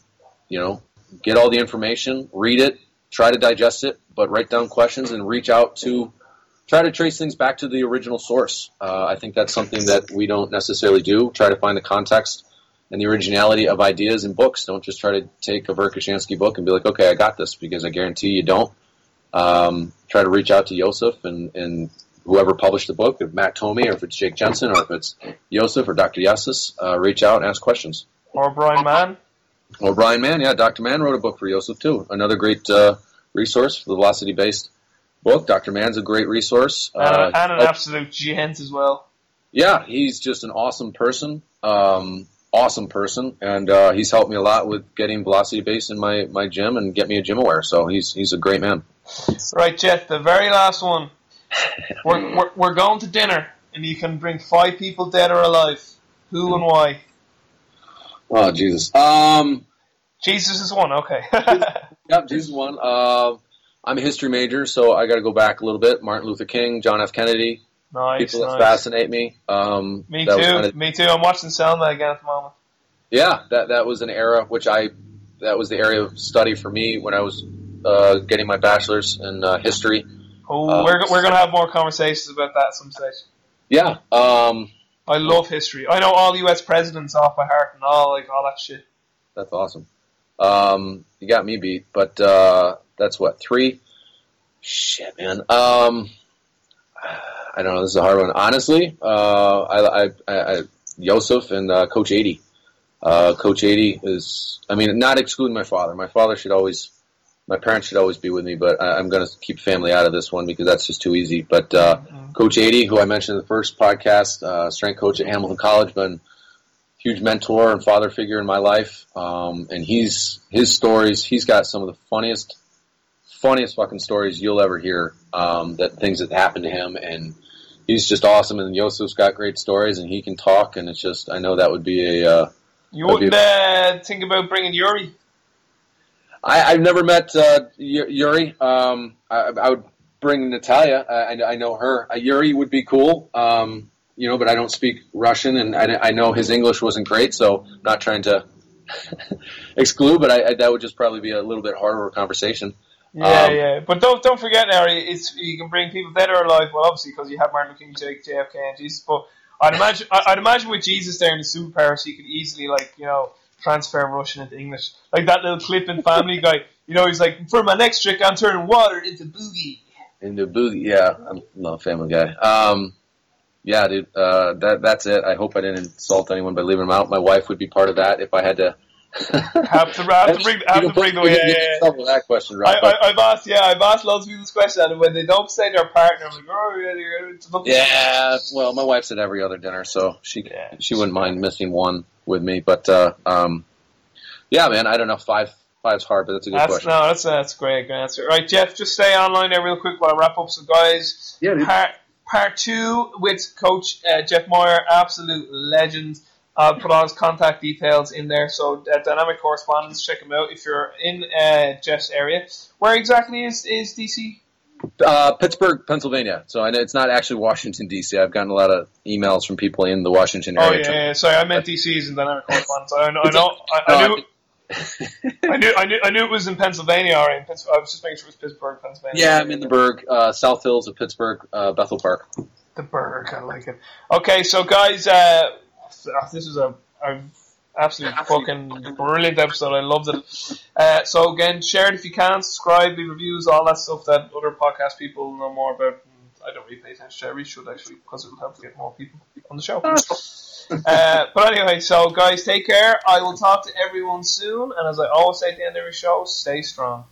you know, get all the information, read it, try to digest it, but write down questions and reach out to try to trace things back to the original source. Uh, I think that's something that we don't necessarily do. Try to find the context and the originality of ideas in books. Don't just try to take a Verkhoshansky book and be like, okay, I got this, because I guarantee you don't. Um, try to reach out to Yosef and, and whoever published the book, if Matt Tomey or if it's Jake Jensen or if it's Yosef or Dr. Yessis, uh, reach out and ask questions. Or Bryan Mann. Or Bryan Mann, yeah, Dr. Mann wrote a book for Yosef too. Another great uh, resource for the velocity based book. Dr. Mann's a great resource. And, Uh, and an absolute gent as well. yeah, he's just an awesome person. Um, awesome person, and uh, he's helped me a lot with getting velocity base in my, my gym and get me a GymAware. So he's he's a great man. Right, Jeff. The very last one. We're, we're, we're going to dinner, and you can bring five people dead or alive. Who and why? Oh Jesus. Um. Jesus is one. Okay. Yep, Jesus one. Uh, I'm a history major, so I got to go back a little bit. Martin Luther King, John F. Kennedy, nice. people that nice. fascinate me. Um, Me too. kinda- Me too. I'm watching Selma again at the moment. yeah, that that was an era which I that was the area of study for me when I was uh, getting my bachelor's in uh, history. Oh, Uh, we're, we're going to have more conversations about that some stage. Yeah. Um, I love history. I know all U.S. presidents off by heart and all like all that shit. That's awesome. Um, you got me beat, but uh, that's what three. Shit, man. Um, I don't know. This is a hard one. Honestly, uh, I, I, I, Yosef and uh, Coach eighty. Uh, Coach eighty is. I mean, not excluding my father. My father should always. My parents should always be with me, but I, I'm going to keep family out of this one because that's just too easy. But uh, Mhm. Coach 80, who I mentioned in the first podcast, uh, strength coach at Hamilton College, been huge mentor and father figure in my life. Um, and he's his stories. He's got some of the funniest, funniest fucking stories you'll ever hear. Um, that things that happened to him, and he's just awesome. And Yosef's got great stories, and he can talk. And it's just I know that would be a. Uh, You wouldn't uh, think about bringing Yuri? I, I've never met uh, Yuri. Um, I, I would bring Natalia. I, I- know her. Uh, Yuri would be cool. Um, you know, but I don't speak Russian, and I, I know his English wasn't great, so I'm not trying to exclude. But I, that would just probably be a little bit harder a conversation. Yeah, Um, yeah. But don't don't forget, Larry, it's you can bring people dead or alive. Well, obviously because you have Martin Luther King, J- JFK, and Jesus. But I'd imagine I- I'd imagine with Jesus there in the superpowers, he could easily like you know transfer Russian into English, like that little clip in Family Guy. You know, he's like, for my next trick, I'm turning water into boogie. Into boogie, yeah, I'm not a family guy. Um, yeah, dude, uh, that that's it. I hope I didn't insult anyone by leaving them out. My wife would be part of that if I had to. Have to have to bring have You to bring the put- yeah, can yeah, get with that question, right? But- I, I've asked, yeah, I've asked loads of people this question, and when they don't say their partner, I'm like, oh, yeah, yeah, it's Yeah, well, my wife's at every other dinner, so she Yeah. she wouldn't mind missing one with me. But uh, um, yeah, man, I don't know. Five five's hard, but that's a good That's question. no, that's that's a great, great answer. Right, Jeff, just stay online there real quick while I wrap up. So, guys, Yeah, part part two with Coach uh, Jeff Moyer, absolute legend. I'll put all his contact details in there. So, uh, Dynamic Correspondence, check him out if you're in uh, Jeff's area. Where exactly is is DC? Uh, Pittsburgh, Pennsylvania. So I know it's not actually Washington D.C. I've gotten a lot of emails from people in the Washington Oh area. yeah, yeah, sorry, I meant DC's and Dynamic Correspondence. I know, I know, I, I knew. I knew, I knew, I knew it was in Pennsylvania. All right, Pittsburgh. I was just making sure it was Pittsburgh, Pennsylvania. Yeah, I'm in the Burgh, uh, South Hills of Pittsburgh, uh, Bethel Park. The burger, I like it. Okay, so guys, uh, this is a, a absolute fucking brilliant episode. I loved it. Uh, so again, share it if you can, subscribe, leave reviews, all that stuff that other podcast people know more about. I don't really pay attention to. it. I really should actually because it will help get more people on the show. uh, but anyway, so guys, take care. I will talk to everyone soon, and as I always say at the end of every show, stay strong.